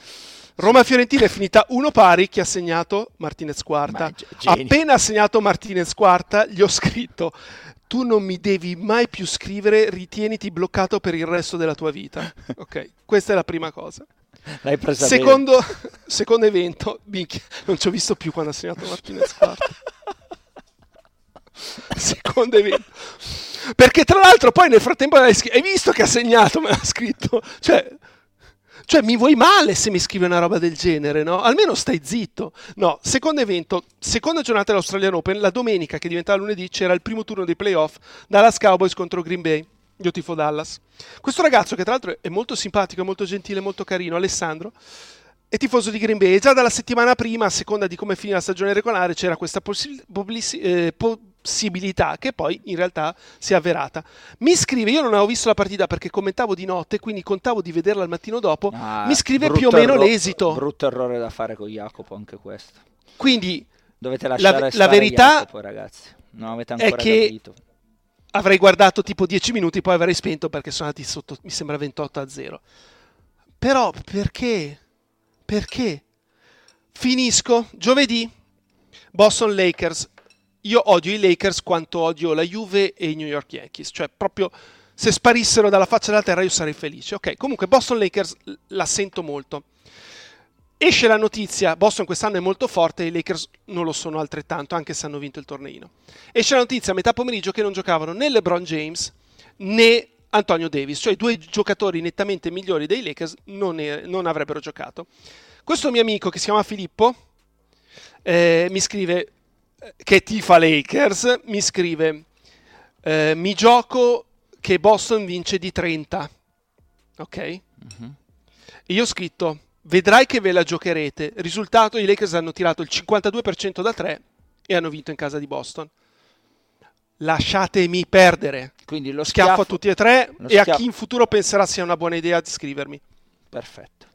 Roma-Fiorentina è finita uno pari, chi ha segnato? Martinez quarta. Appena ha segnato Martinez quarta, gli ho scritto tu non mi devi mai più scrivere, ritieniti bloccato per il resto della tua vita. (laughs) Ok, questa è la prima cosa. L'hai presa secondo, (laughs) secondo evento, minchia, non ci ho visto più quando ha segnato Martinez quarta. (laughs) secondo evento. Perché tra l'altro poi nel frattempo hai visto che ha segnato, me l'ha (laughs) scritto. Cioè, cioè, mi vuoi male se mi scrivi una roba del genere, no? Almeno stai zitto. No, secondo evento, seconda giornata dell'Australian Open, la domenica che diventava lunedì c'era il primo turno dei playoff, Dallas Cowboys contro Green Bay. Io tifo Dallas. Questo ragazzo, che tra l'altro è molto simpatico, molto gentile, molto carino, Alessandro, è tifoso di Green Bay. E già dalla settimana prima, a seconda di come finì la stagione regolare, c'era questa possi- publici- eh, po- possibilità che poi in realtà si è avverata. Mi scrive, io non avevo visto la partita perché commentavo di notte, quindi contavo di vederla il mattino dopo. Ah, mi scrive più o meno erro- l'esito. Brutto errore da fare con Jacopo anche questo. Quindi dovete lasciare la, la verità Jacopo, ragazzi. Non avete ancora è che capito. Avrei guardato tipo 10 minuti, poi avrei spento perché sono andati sotto, mi sembra 28 a 0. Però perché? Perché? Finisco giovedì. Boston Lakers io odio i Lakers quanto odio la Juve e i New York Yankees, cioè proprio se sparissero dalla faccia della terra io sarei felice. Ok, comunque Boston Lakers la sento molto. Esce la notizia, Boston quest'anno è molto forte, i Lakers non lo sono altrettanto, anche se hanno vinto il torneino. Esce la notizia a metà pomeriggio che non giocavano né LeBron James né Antonio Davis, cioè i due giocatori nettamente migliori dei Lakers non, è, non avrebbero giocato. Questo mio amico che si chiama Filippo eh, mi scrive che tifa Lakers, mi scrive, eh, mi gioco che Boston vince di 30. Ok? Uh-huh. Io ho scritto, vedrai che ve la giocherete. Risultato, i Lakers hanno tirato il 52% da 3 e hanno vinto in casa di Boston. Lasciatemi perdere. Quindi lo schiaffo, schiaffo a tutti e tre e schiaffo. a chi in futuro penserà sia una buona idea di scrivermi. Perfetto.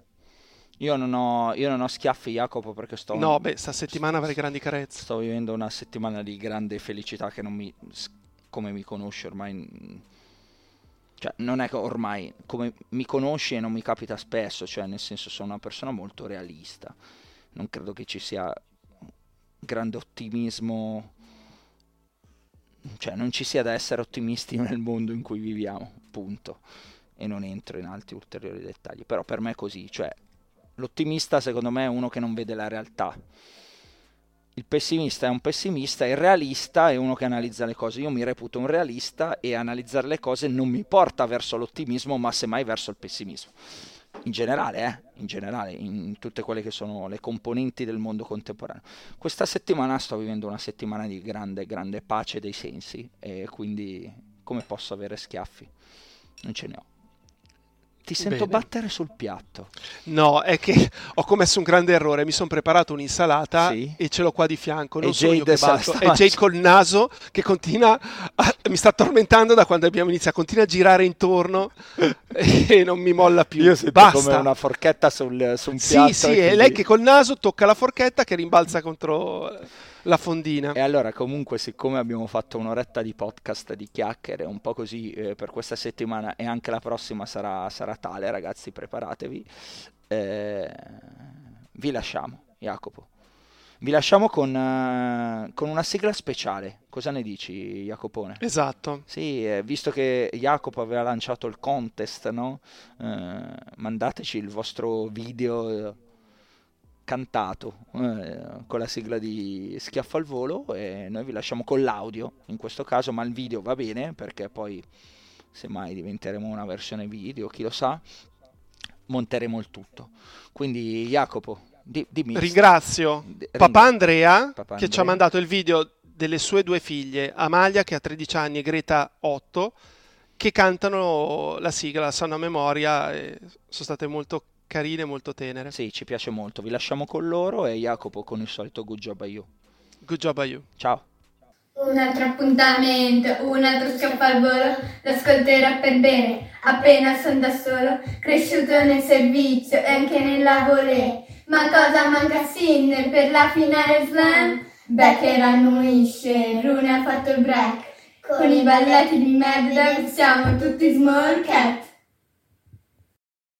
Io non, ho, io non ho schiaffi, Jacopo, perché sto. No, beh, sta settimana avrei grandi carezze. Sto vivendo una settimana di grande felicità che non mi. come mi conosci ormai. Cioè, non è che ormai come mi conosci e non mi capita spesso, cioè, nel senso, sono una persona molto realista. Non credo che ci sia grande ottimismo. Cioè, non ci sia da essere ottimisti nel mondo in cui viviamo, punto. E non entro in altri ulteriori dettagli. Però per me è così, cioè, L'ottimista secondo me è uno che non vede la realtà. Il pessimista è un pessimista, il realista è uno che analizza le cose. Io mi reputo un realista e analizzare le cose non mi porta verso l'ottimismo, ma semmai verso il pessimismo. In generale, eh? in generale, in tutte quelle che sono le componenti del mondo contemporaneo. Questa settimana sto vivendo una settimana di grande, grande pace dei sensi e quindi come posso avere schiaffi? Non ce ne ho. Ti sento Bene. battere sul piatto. No, è che ho commesso un grande errore. Mi sono preparato un'insalata sì. e ce l'ho qua di fianco. Non e sono Jade io che batto, è Jade col naso che continua, a, mi sta tormentando da quando abbiamo iniziato. Continua a girare intorno (laughs) e non mi molla più. Io sento Basta. come una forchetta sul, su un piatto. Sì, sì, è quindi... lei che col naso tocca la forchetta che rimbalza contro la fondina. E allora, comunque, siccome abbiamo fatto un'oretta di podcast di chiacchiere, un po' così eh, per questa settimana e anche la prossima sarà, sarà tale, ragazzi, preparatevi. Eh, vi lasciamo, Jacopo. Vi lasciamo con, uh, con, una sigla speciale. Cosa ne dici, Jacopone? Esatto. Sì, eh, visto che Jacopo aveva lanciato il contest, no? Uh, mandateci il vostro video cantato eh, con la sigla di Schiaffo al volo e noi vi lasciamo con l'audio in questo caso, ma il video va bene perché poi semmai diventeremo una versione video, chi lo sa, monteremo il tutto. Quindi Jacopo, Di, dimmi. Ringrazio Di- papà Andrea Papà che ci ha Andrea. mandato il video delle sue due figlie, Amalia che ha 13 anni e Greta 8, che cantano la sigla Sanno a memoria e sono state molto carine, molto tenere. Sì, ci piace molto. Vi lasciamo con loro e Jacopo con il solito good job a you. Good job a you. Ciao. Un altro appuntamento, un altro schiaffo al volo, l'ascolterò per bene, appena son da solo, cresciuto nel servizio e anche nella volée. Ma cosa manca a Sinner per la finale slam? Becker annuisce, Rune ha fatto il break, con i balletti di Mad Dog siamo tutti small cat.